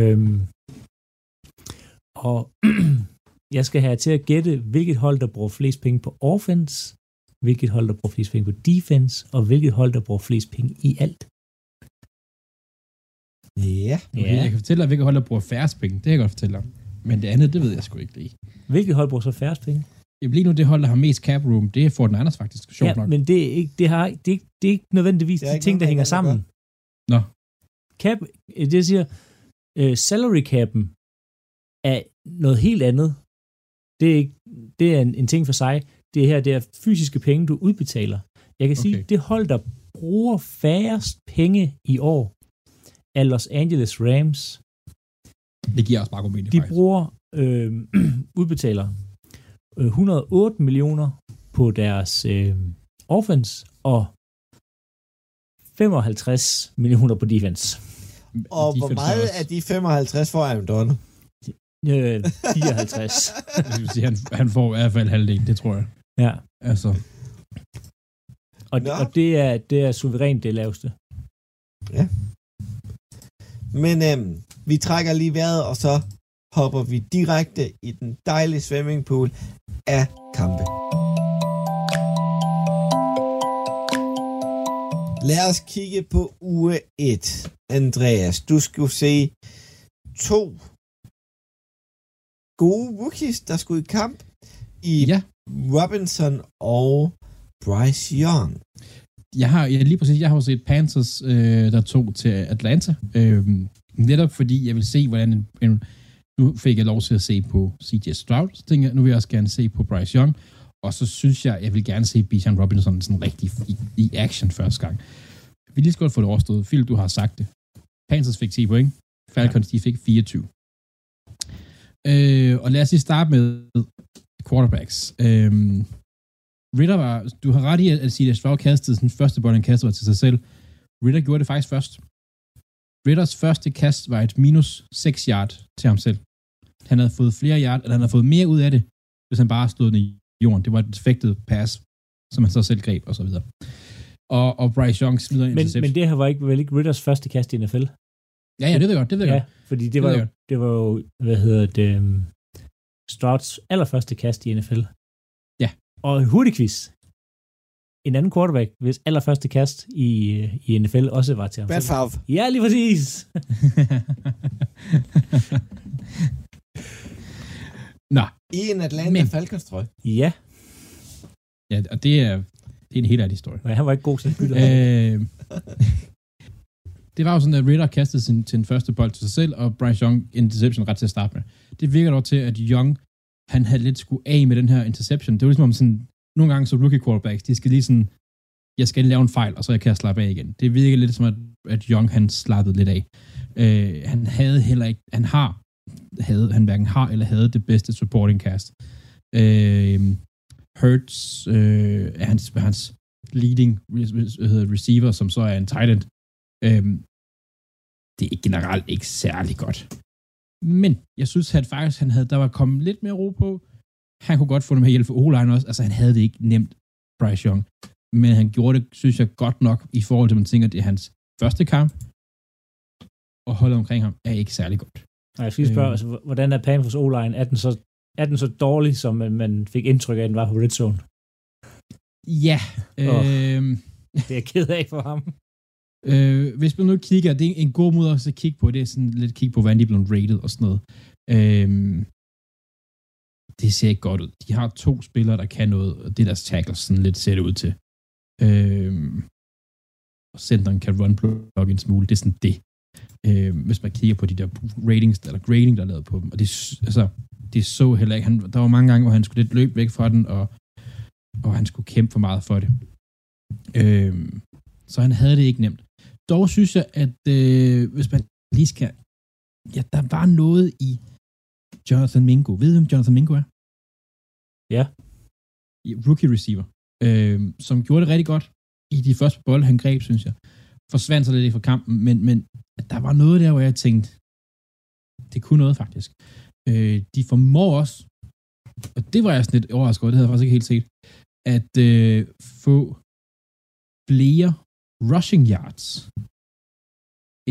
Øhm, og jeg skal have til at gætte, hvilket hold, der bruger flest penge på offense, hvilket hold, der bruger flest penge på defense, og hvilket hold, der bruger flest penge i alt. Ja. Okay, ja. Jeg kan fortælle dig, hvilket hold, der bruger færrest penge. Det kan jeg godt fortælle dig. Men det andet, det ved jeg sgu ikke lige. Hvilket hold bruger så færrest penge? Jeg lige nu det hold, der har mest cap room, det er Fort Niners faktisk. Sjovt ja, nok. men det er ikke, det har, det er, det er ikke nødvendigvis det er de ting, der hænger sammen. Nå. Cap, det siger, uh, salary cap'en er noget helt andet. Det er, ikke, det er en, en ting for sig det her det er fysiske penge, du udbetaler. Jeg kan okay. sige, det hold, der bruger færrest penge i år, er Los Angeles Rams. Det giver også bare god mening, De faktisk. bruger, øh, udbetaler øh, 108 millioner på deres øh, offense, og 55 millioner på defense. Og hvor meget af de 55 får Aaron Donald? Øh, 54. det vil sige, han, han får i hvert fald halvdelen, det tror jeg. Ja. Altså. Og, og det, er, det er suverænt det laveste. Ja. Men øhm, vi trækker lige vejret, og så hopper vi direkte i den dejlige swimmingpool af kampe. Lad os kigge på uge 1. Andreas, du skulle se to gode rookies, der skulle i kamp i ja. Robinson og Bryce Young. Jeg har ja, lige præcis, jeg har jo set Panthers, øh, der tog til Atlanta. Øh, netop fordi jeg vil se, hvordan en, en, nu fik jeg lov til at se på CJ Stroud, så tænker jeg, nu vil jeg også gerne se på Bryce Young, og så synes jeg, jeg vil gerne se Bijan Robinson sådan rigtig i, i action første gang. Vi lige skal godt få det overstået. Phil, du har sagt det. Panthers fik 10 point. Falcons, ja. de fik 24. Øh, og lad os lige starte med quarterbacks. Øh, Ritter var, du har ret i, at sige, at Stroud kastede sin første bold, han kastede til sig selv. Ritter gjorde det faktisk først. Ritters første kast var et minus 6 yard til ham selv. Han havde fået flere yard, eller han havde fået mere ud af det, hvis han bare stod i jorden. Det var et defektet pass, som han så selv greb, og så videre. Og, og Bryce Young smider men, men det her var ikke, vel ikke Ritters første kast i NFL? Ja, ja, det ved jeg godt, det ved jeg ja, godt. fordi det, det var, jo, det var jo, hvad hedder det, um, Strouds allerførste kast i NFL. Ja. Og hurtigquiz. En anden quarterback, hvis allerførste kast i, i NFL også var til ham. Brad Favre. Ja, lige præcis. Nå. I en Atlanta Men... Falcons trøje. Ja. Ja, og det er, det er en helt anden historie. Ja, han var ikke god til at øh, det var jo sådan, at Ritter kastede sin, sin første bold til sig selv, og Bryce Young interception ret til at starte med. Det virker dog til, at Young, han havde lidt skulle af med den her interception. Det var ligesom om sådan, nogle gange så rookie quarterbacks, de skal lige sådan, jeg skal lave en fejl, og så kan jeg slappe af igen. Det virker lidt som, at, at Young, han slappede lidt af. Øh, han havde heller ikke, han har, havde, han hverken har eller havde det bedste supporting cast. Øh, Hurts øh, er hans, hans leading receiver, som så er en tight end. Øh, det er generelt ikke særlig godt. Men jeg synes, at faktisk han havde, der var kommet lidt mere ro på. Han kunne godt få dem her hjælp for o også. Altså, han havde det ikke nemt, Bryce Young. Men han gjorde det, synes jeg, godt nok i forhold til, at man tænker, at det er hans første kamp. Og holdet omkring ham er ikke særlig godt. Nej, jeg skal spørge, øh, altså, hvordan er Panthers o Er den så er den så dårlig, som man fik indtryk af, at den var på Red Zone? Ja. Oh, øh, det er jeg ked af for ham. Øh, hvis man nu kigger, det er en god måde også at kigge på, det er sådan lidt kigge på, hvordan de er blevet rated og sådan noget. Øh, det ser ikke godt ud. De har to spillere, der kan noget, og det er deres tackles, sådan lidt ser det ud til. Øh, og centeren kan run block en smule, det er sådan det. Øh, hvis man kigger på de der ratings, eller grading, der er lavet på dem, og det, altså, det så heller ikke. Han, der var mange gange, hvor han skulle lidt løbe væk fra den, og, og han skulle kæmpe for meget for det. Øh, så han havde det ikke nemt. Dog synes jeg, at øh, hvis man lige skal... Ja, der var noget i Jonathan Mingo. Ved du, hvem Jonathan Mingo er? Ja. Rookie receiver. Øh, som gjorde det rigtig godt i de første bolde, han greb, synes jeg. Forsvandt sig lidt fra kampen, men, men der var noget der, hvor jeg tænkte, det kunne noget faktisk. Øh, de formår også, og det var jeg sådan lidt overrasket over, det havde jeg faktisk ikke helt set, at øh, få flere rushing yards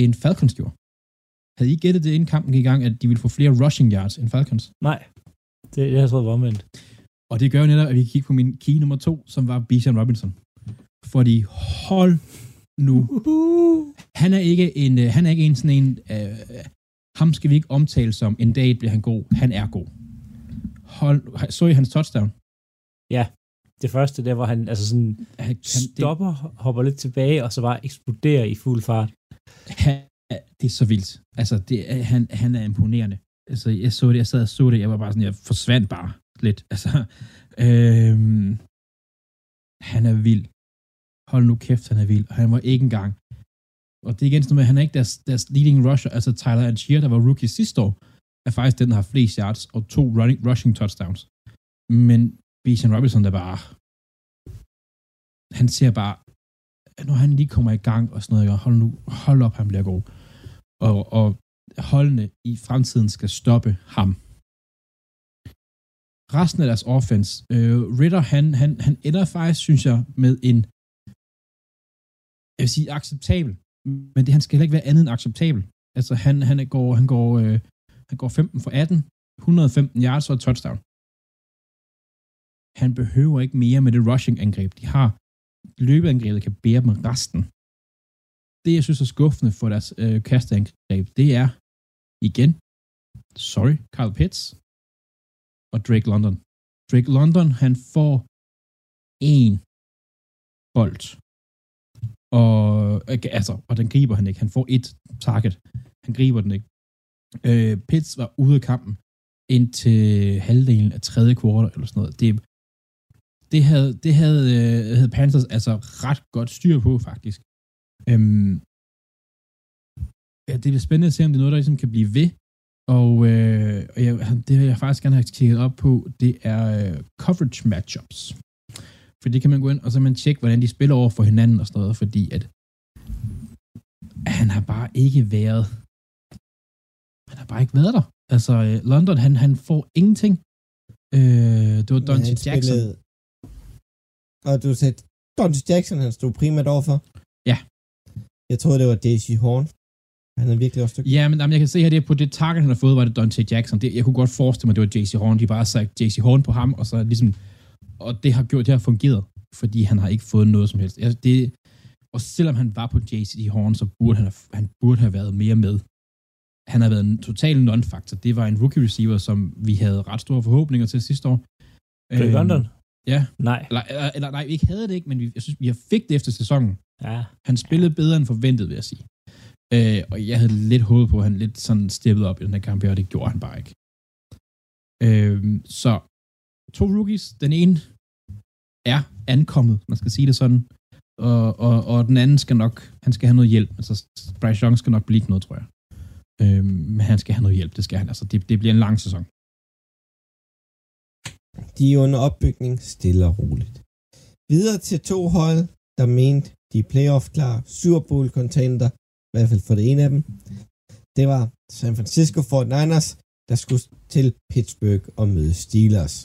end Falcons gjorde. Havde I gættet det, inden kampen gik i gang, at de ville få flere rushing yards end Falcons? Nej, det, det har jeg troet var omvendt. Og det gør jo netop, at vi kigger på min key nummer to, som var Bijan Robinson. Fordi hold nu. Han er ikke en, øh, han er ikke en sådan en, uh, ham skal vi ikke omtale som, en dag bliver han god. Han er god. Hold, så I hans touchdown? Ja, det første, der hvor han altså sådan han, han stopper, det, hopper lidt tilbage, og så bare eksploderer i fuld fart. Han, det er så vildt. Altså, det, han, han er imponerende. Altså, jeg så det, jeg sad og så det, jeg var bare sådan, jeg forsvandt bare lidt. Altså, øhm, han er vild. Hold nu kæft, han er vild. Og han var ikke engang. Og det er igen sådan noget med, han er ikke deres, deres leading rusher. Altså, Tyler Angier, der var rookie sidste år, er faktisk den, der har flest yards og to running, rushing touchdowns. Men Bijan Robinson, der bare... Han ser bare... Når han lige kommer i gang og sådan noget, hold nu, hold op, han bliver god. Og, og holdene i fremtiden skal stoppe ham. Resten af deres offense, øh, Ritter, han, han, han ender faktisk, synes jeg, med en, jeg vil sige, acceptabel, men det, han skal heller ikke være andet end acceptabel. Altså, han, han går, han går, øh, han går 15 for 18, 115 yards og et touchdown. Han behøver ikke mere med det rushing-angreb, de har. Løbeangrebet kan bære dem resten. Det, jeg synes er skuffende for deres øh, kasteangreb, det er, igen, sorry, Kyle Pitts og Drake London. Drake London, han får en bold. Og, øh, altså, og den griber han ikke. Han får et target. Han griber den ikke. Øh, Pitts var ude af kampen indtil halvdelen af tredje kvartal eller sådan noget. Det, det havde, det havde, øh, havde Panthers altså ret godt styr på, faktisk. Øhm, ja, det bliver spændende at se, om det er noget, der ligesom kan blive ved. Og, øh, og jeg, det vil jeg faktisk gerne have kigget op på, det er øh, coverage matchups. For det kan man gå ind, og så man tjekke, hvordan de spiller over for hinanden og sådan noget, fordi at han har bare ikke været han har bare ikke været der. Altså, øh, London, han, han får ingenting. Øh, det var Dante Jackson. Spillede, og du sagde, Dante Jackson, han stod primært overfor? Ja. Jeg troede, det var Daisy Horn. Han er virkelig også dygtig. Ja, men jamen, jeg kan se her, det er på det target, han har fået, var det Dante Jackson. Det, jeg kunne godt forestille mig, det var JC Horn. De bare sagt JC Horn på ham, og så ligesom... Og det har gjort, det har fungeret, fordi han har ikke fået noget som helst. Altså, det, og selvom han var på JC Horn, så burde han, han burde have været mere med. Han har været en total non-faktor. Det var en rookie receiver, som vi havde ret store forhåbninger til sidste år. Drake øhm, London? Ja. Nej. Eller, eller, eller nej, vi ikke havde det ikke, men vi, jeg synes, vi har fik det efter sæsonen. Ja. Han spillede ja. bedre end forventet, vil jeg sige. Øh, og jeg havde lidt håbet på, at han lidt sådan steppet op i den her kamp, og det gjorde han bare ikke. Øh, så to rookies. Den ene er ankommet, man skal sige det sådan. Og, og, og den anden skal nok, han skal have noget hjælp. Altså, Bryce Young skal nok blive noget, tror jeg. Øhm, men han skal have noget hjælp, det skal han. Altså, det, det bliver en lang sæson. De er under opbygning stille og roligt. Videre til to hold, der mente, de er playoff-klar, Super Bowl contender, i hvert fald for det ene af dem. Det var San Francisco 49ers, der skulle til Pittsburgh og møde Steelers.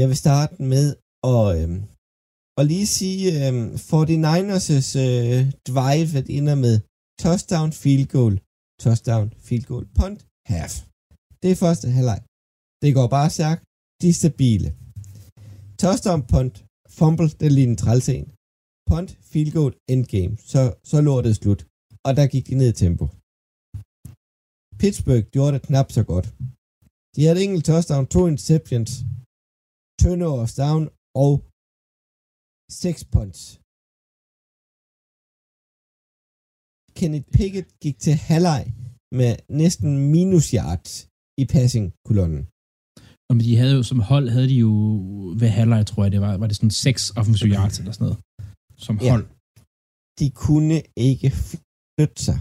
Jeg vil starte med at, øh, at lige sige, øh, 49ers' øh, drive at ender med touchdown, field goal, touchdown, field goal, punt, half. Det er første halvleg. Det går bare stærkt. De er stabile. Touchdown, punt, fumble, det er lige en trælsen. Punt, field goal, endgame. Så, så lå det slut. Og der gik de ned i tempo. Pittsburgh gjorde det knap så godt. De havde enkelt touchdown, to interceptions, turnovers down og 6 punts. Kenneth Pickett gik til halvleg med næsten minus yards i passing-kolonnen. Og de havde jo, som hold havde de jo ved halvleg, tror jeg, det var, var det sådan 6 offensive yards eller sådan noget, som ja. hold. De kunne ikke flytte sig.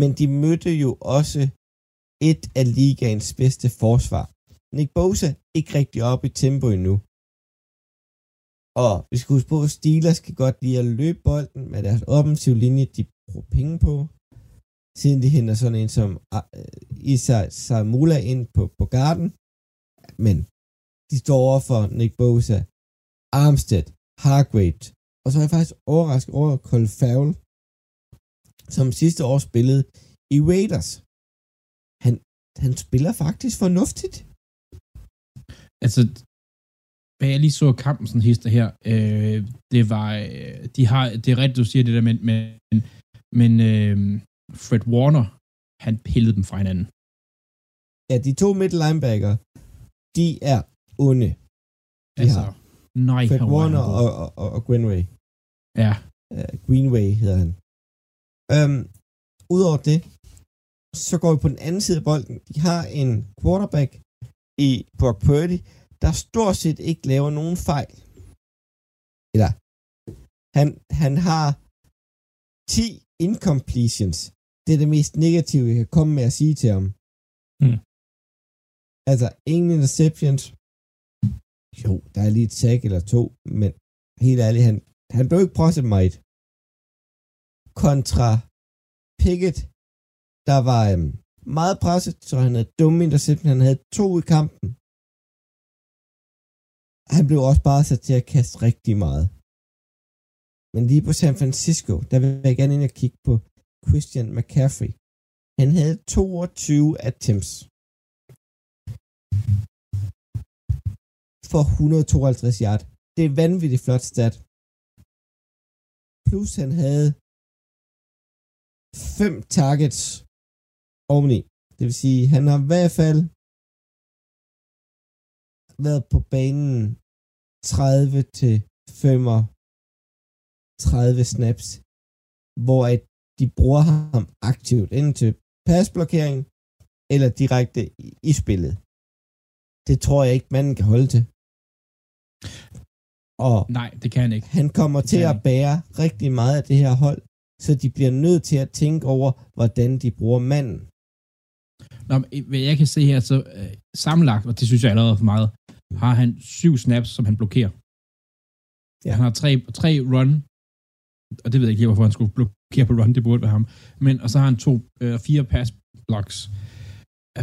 Men de mødte jo også et af ligaens bedste forsvar. Nick Bosa ikke rigtig op i tempo endnu. Og vi skal huske på, at Steelers kan godt lide at løbe bolden med deres offensive linje, de bruger penge på. Siden de henter sådan en som ah, øh, uh, Isa Samula ind på, på garden. Men de står over for Nick Bosa, Armstead, Hargrave, og så er jeg faktisk overrasket over Cole Farrell, som sidste år spillede i Raiders. Han, han spiller faktisk fornuftigt. Altså, hvad jeg lige så kampen sådan hister her, øh, det var, øh, de har, det er rigtigt, du siger det der, men, men, men øh, Fred Warner, han pillede dem fra hinanden. Ja, de to middle linebacker, de er onde. De altså, har. nej, Fred Warner og, og, og, og Greenway. Ja. Uh, Greenway hedder han. Um, Udover det, så går vi på den anden side af bolden. De har en quarterback i Brock Purdy, der stort set ikke laver nogen fejl. Eller, han, han har 10 incompletions. Det er det mest negative, jeg kan komme med at sige til ham. Mm. Altså, ingen interceptions. Jo, der er lige et sack eller to, men helt ærligt, han, han blev ikke presset meget. Kontra Pickett, der var øhm, meget presset, så han havde dumme interception. Han havde to i kampen. Han blev også bare sat til at kaste rigtig meget. Men lige på San Francisco, der vil jeg gerne ind og kigge på Christian McCaffrey. Han havde 22 attempts. For 152 yard. Det er vanvittigt flot stat. Plus han havde fem targets oveni. Det vil sige, han har i hvert fald været på banen 30 til 35 snaps, hvor at de bruger ham aktivt ind til passblokering eller direkte i, i spillet. Det tror jeg ikke, manden kan holde til. Og Nej, det kan han ikke. Han kommer det til at bære rigtig meget af det her hold, så de bliver nødt til at tænke over, hvordan de bruger manden. Nå, hvad jeg kan se her, så øh, sammenlagt, og det synes jeg allerede for meget, har han syv snaps, som han blokerer. Ja. Han har tre, tre run, og det ved jeg ikke hvorfor han skulle blokere på run, det burde være ham. Men, og så har han to, øh, fire pass blocks.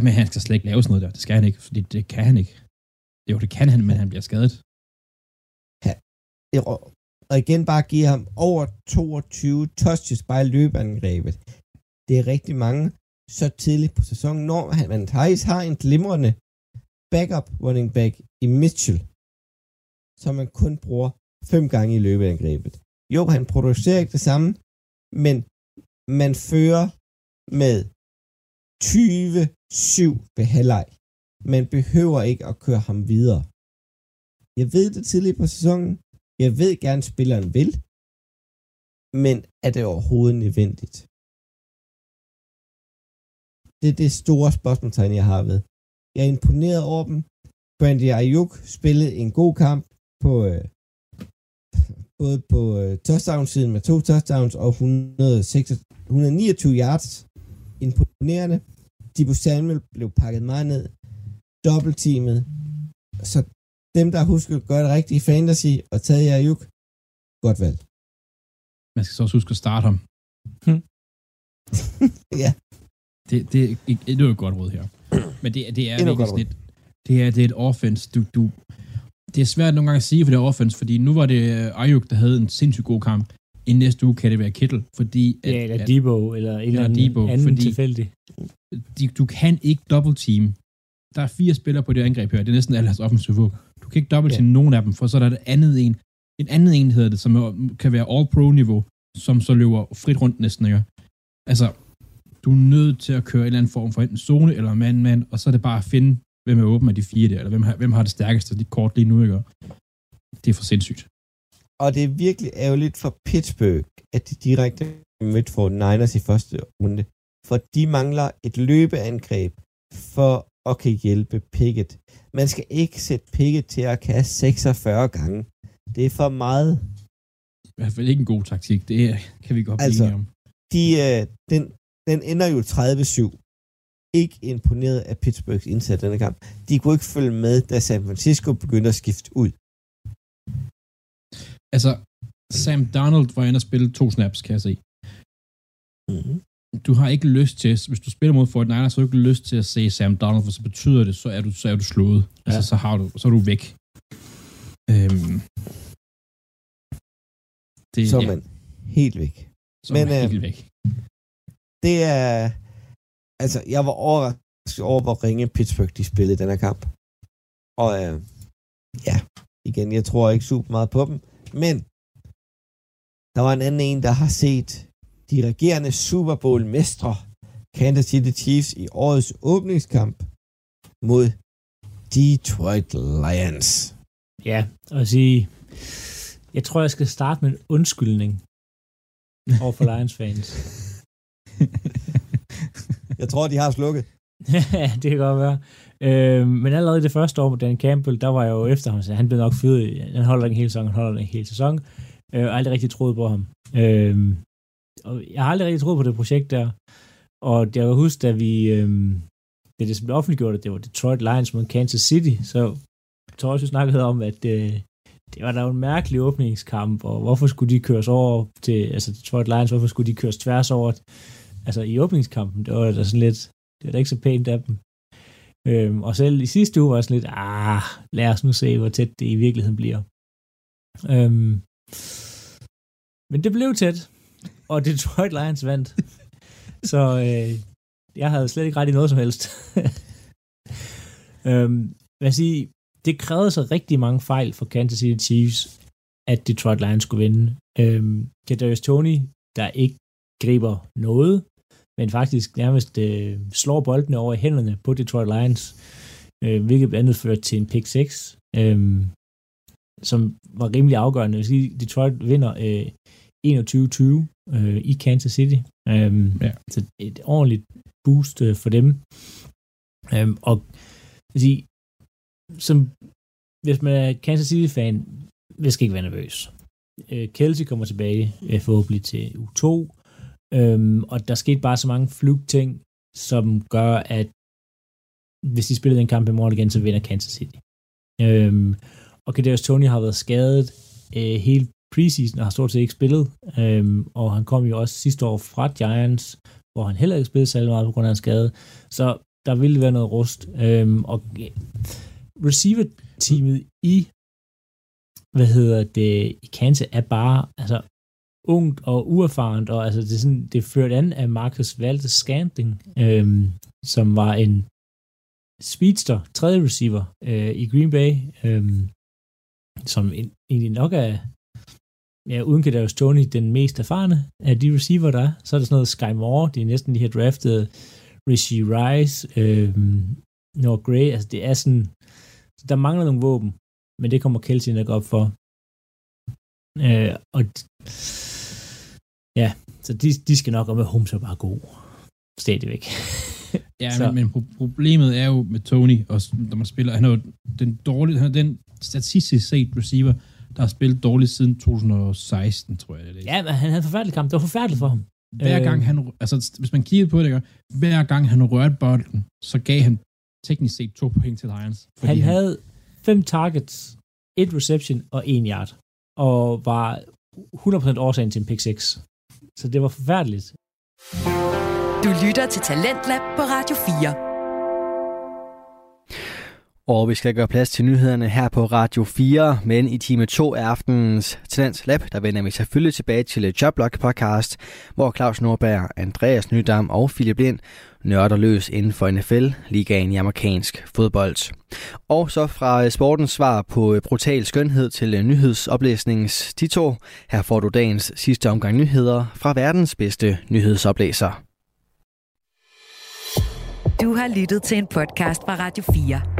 Men han skal slet ikke lave sådan noget der. Det skal han ikke, fordi det kan han ikke. Jo, det kan han, men han bliver skadet. Ja. Og igen bare give ham over 22 touches bare i løbeangrebet. Det er rigtig mange så tidligt på sæsonen, når han, man har en glimrende backup running back i Mitchell, som man kun bruger fem gange i løbeangrebet. Jo, han producerer ikke det samme, men man fører med 20-7 ved halvleg. Man behøver ikke at køre ham videre. Jeg ved det tidligt på sæsonen. Jeg ved gerne, spilleren vil. Men er det overhovedet nødvendigt? Det er det store spørgsmålstegn, jeg har ved. Jeg er imponeret over dem. Brandy Ayuk spillede en god kamp på øh, både på øh, touchdown-siden med to touchdowns og 106, 129 yards. Imponerende. Dibu Samuel blev pakket meget ned. dobbeltteamet. Så dem, der har husket at gøre det rigtige fantasy og taget jer juk, godt valg. Man skal så også huske at starte ham. Hm. ja. Det, det, er et godt råd her. Men det, det er virkelig sådan et, det er, det er et offense. Du, du, det er svært nogle gange at sige for det er offense, fordi nu var det øh, Ayuk, der havde en sindssygt god kamp. I næste uge kan det være Kittle, fordi... At, ja, eller Debo, eller en eller anden, Debo, anden fordi tilfældig. De, du kan ikke double team. Der er fire spillere på det angreb her. Det er næsten alle hans offensive Du kan ikke double team ja. nogen af dem, for så er der et andet en. En anden en hedder det, som kan være all-pro-niveau, som så løber frit rundt næsten, ikke? Altså, du er nødt til at køre en eller anden form for enten zone eller mand-mand, og så er det bare at finde, hvem er åben af de fire der, eller hvem har, hvem har det stærkeste de kort lige nu, ikke? Det er for sindssygt. Og det er virkelig ærgerligt for Pittsburgh, at de direkte mødte for Niners i første runde, for de mangler et løbeangreb for at kan hjælpe Pickett. Man skal ikke sætte Pickett til at kaste 46 gange. Det er for meget. I hvert fald ikke en god taktik. Det kan vi godt altså, blive om. De, øh, den, den ender jo 30-7. Ikke imponeret af Pittsburghs indsats denne kamp. De kunne ikke følge med, da San Francisco begyndte at skifte ud. Altså, Sam Donald var inde og spille to snaps, kan jeg se. Mm-hmm. Du har ikke lyst til, hvis du spiller mod Fort Niners, så har du ikke lyst til at se Sam Donald, for så betyder det, så er du, så er du slået. Ja. Altså, så, har du, så er du væk. Øhm, det, så er man ja. helt væk. Så Men, helt øh, væk. Det er... Altså, jeg var overrasket over, hvor ringe Pittsburgh de spillede i den her kamp. Og øh, ja, igen, jeg tror ikke super meget på dem. Men der var en anden en, der har set de regerende Super Bowl mestre Kansas City Chiefs i årets åbningskamp mod Detroit Lions. Ja, og sige, jeg tror, jeg skal starte med en undskyldning over for Lions fans. jeg tror, de har slukket. ja, det kan godt være. Øh, men allerede det første år med Dan Campbell, der var jeg jo efter ham, så han blev nok fyret. Han holder ikke en hel sæson, han holder ikke en hel sæson. Øh, og aldrig rigtig troet på ham. Øh, og jeg har aldrig rigtig troet på det projekt der. Og jeg kan huske, da vi, øh, det, det som blev offentliggjort, at det var Detroit Lions mod Kansas City, så tror også, vi snakkede om, at øh, det var da en mærkelig åbningskamp, og hvorfor skulle de køres over til, altså Detroit Lions, hvorfor skulle de køres tværs over, altså i åbningskampen, det var da sådan lidt, det var da ikke så pænt af dem. Øhm, og selv i sidste uge var jeg sådan lidt, ah, lad os nu se, hvor tæt det i virkeligheden bliver. Øhm, men det blev tæt, og Detroit Lions vandt. så øh, jeg havde slet ikke ret i noget som helst. øhm, hvad sige, det krævede så rigtig mange fejl for Kansas City Chiefs, at Detroit Lions skulle vinde. Øhm, Kadarius Tony, der ikke griber noget, men faktisk nærmest øh, slår boldene over i hænderne på Detroit Lions, øh, hvilket blandt andet førte til en pick 6, øh, som var rimelig afgørende. Jeg vil sige, Detroit vinder øh, 21-20 øh, i Kansas City. Øh, ja. Så et ordentligt boost øh, for dem. Øh, og jeg sige, som, hvis man er Kansas City-fan, vi skal ikke være nervøs. Øh, Kelsey kommer tilbage øh, forhåbentlig til U2, øhm, og der skete bare så mange flugting, som gør, at hvis de spiller den kamp i morgen igen, så vinder Kansas City. Øhm, og Kadarius Tony har været skadet øh, hele preseason og har stort set ikke spillet, øhm, og han kom jo også sidste år fra Giants, hvor han heller ikke spillede særlig meget på grund af en skade, så der ville være noget rust. Øhm, og øh, receiver-teamet i, hvad hedder det, i Kansas er bare, altså, ungt og uerfarent, og altså, det er, sådan, det er ført an af Marcus Valdes Scanting, øhm, som var en speedster, tredje receiver øh, i Green Bay, øhm, som egentlig nok er, ja, uden Kadarius Tony, den mest erfarne af de receiver, der er. Så er der sådan noget Sky Moore, de er næsten de her draftet Rishi Rice, øh, Noah Gray, altså det er sådan, der mangler nogle våben, men det kommer Kelsey nok op for. Øh, og ja, så de, de skal nok op med Holmes er bare god. Stadigvæk. ja, men, men problemet er jo med Tony, og når man spiller, han er jo den dårlige, han er den statistisk set receiver, der har spillet dårligt siden 2016, tror jeg. Det er. Ja, men han havde en forfærdelig kamp. Det var forfærdeligt for ham. Hver gang øh. han, altså hvis man kiggede på det, hver gang han rørte bolden, så gav han teknisk set to point til Lions. Han, han havde fem targets, et reception og en yard, og var 100% årsagen til en pick 6. Så det var forfærdeligt. Du lytter til Talentlab på Radio 4. Og vi skal gøre plads til nyhederne her på Radio 4, men i time 2 af aftenens Talents Lab, der vender vi selvfølgelig tilbage til Jobblock podcast, hvor Claus Nordberg, Andreas Nydam og Philip Lind nørder løs inden for NFL, ligaen i amerikansk fodbold. Og så fra sportens svar på brutal skønhed til nyhedsoplæsningens tito. Her får du dagens sidste omgang nyheder fra verdens bedste nyhedsoplæser. Du har lyttet til en podcast fra Radio 4.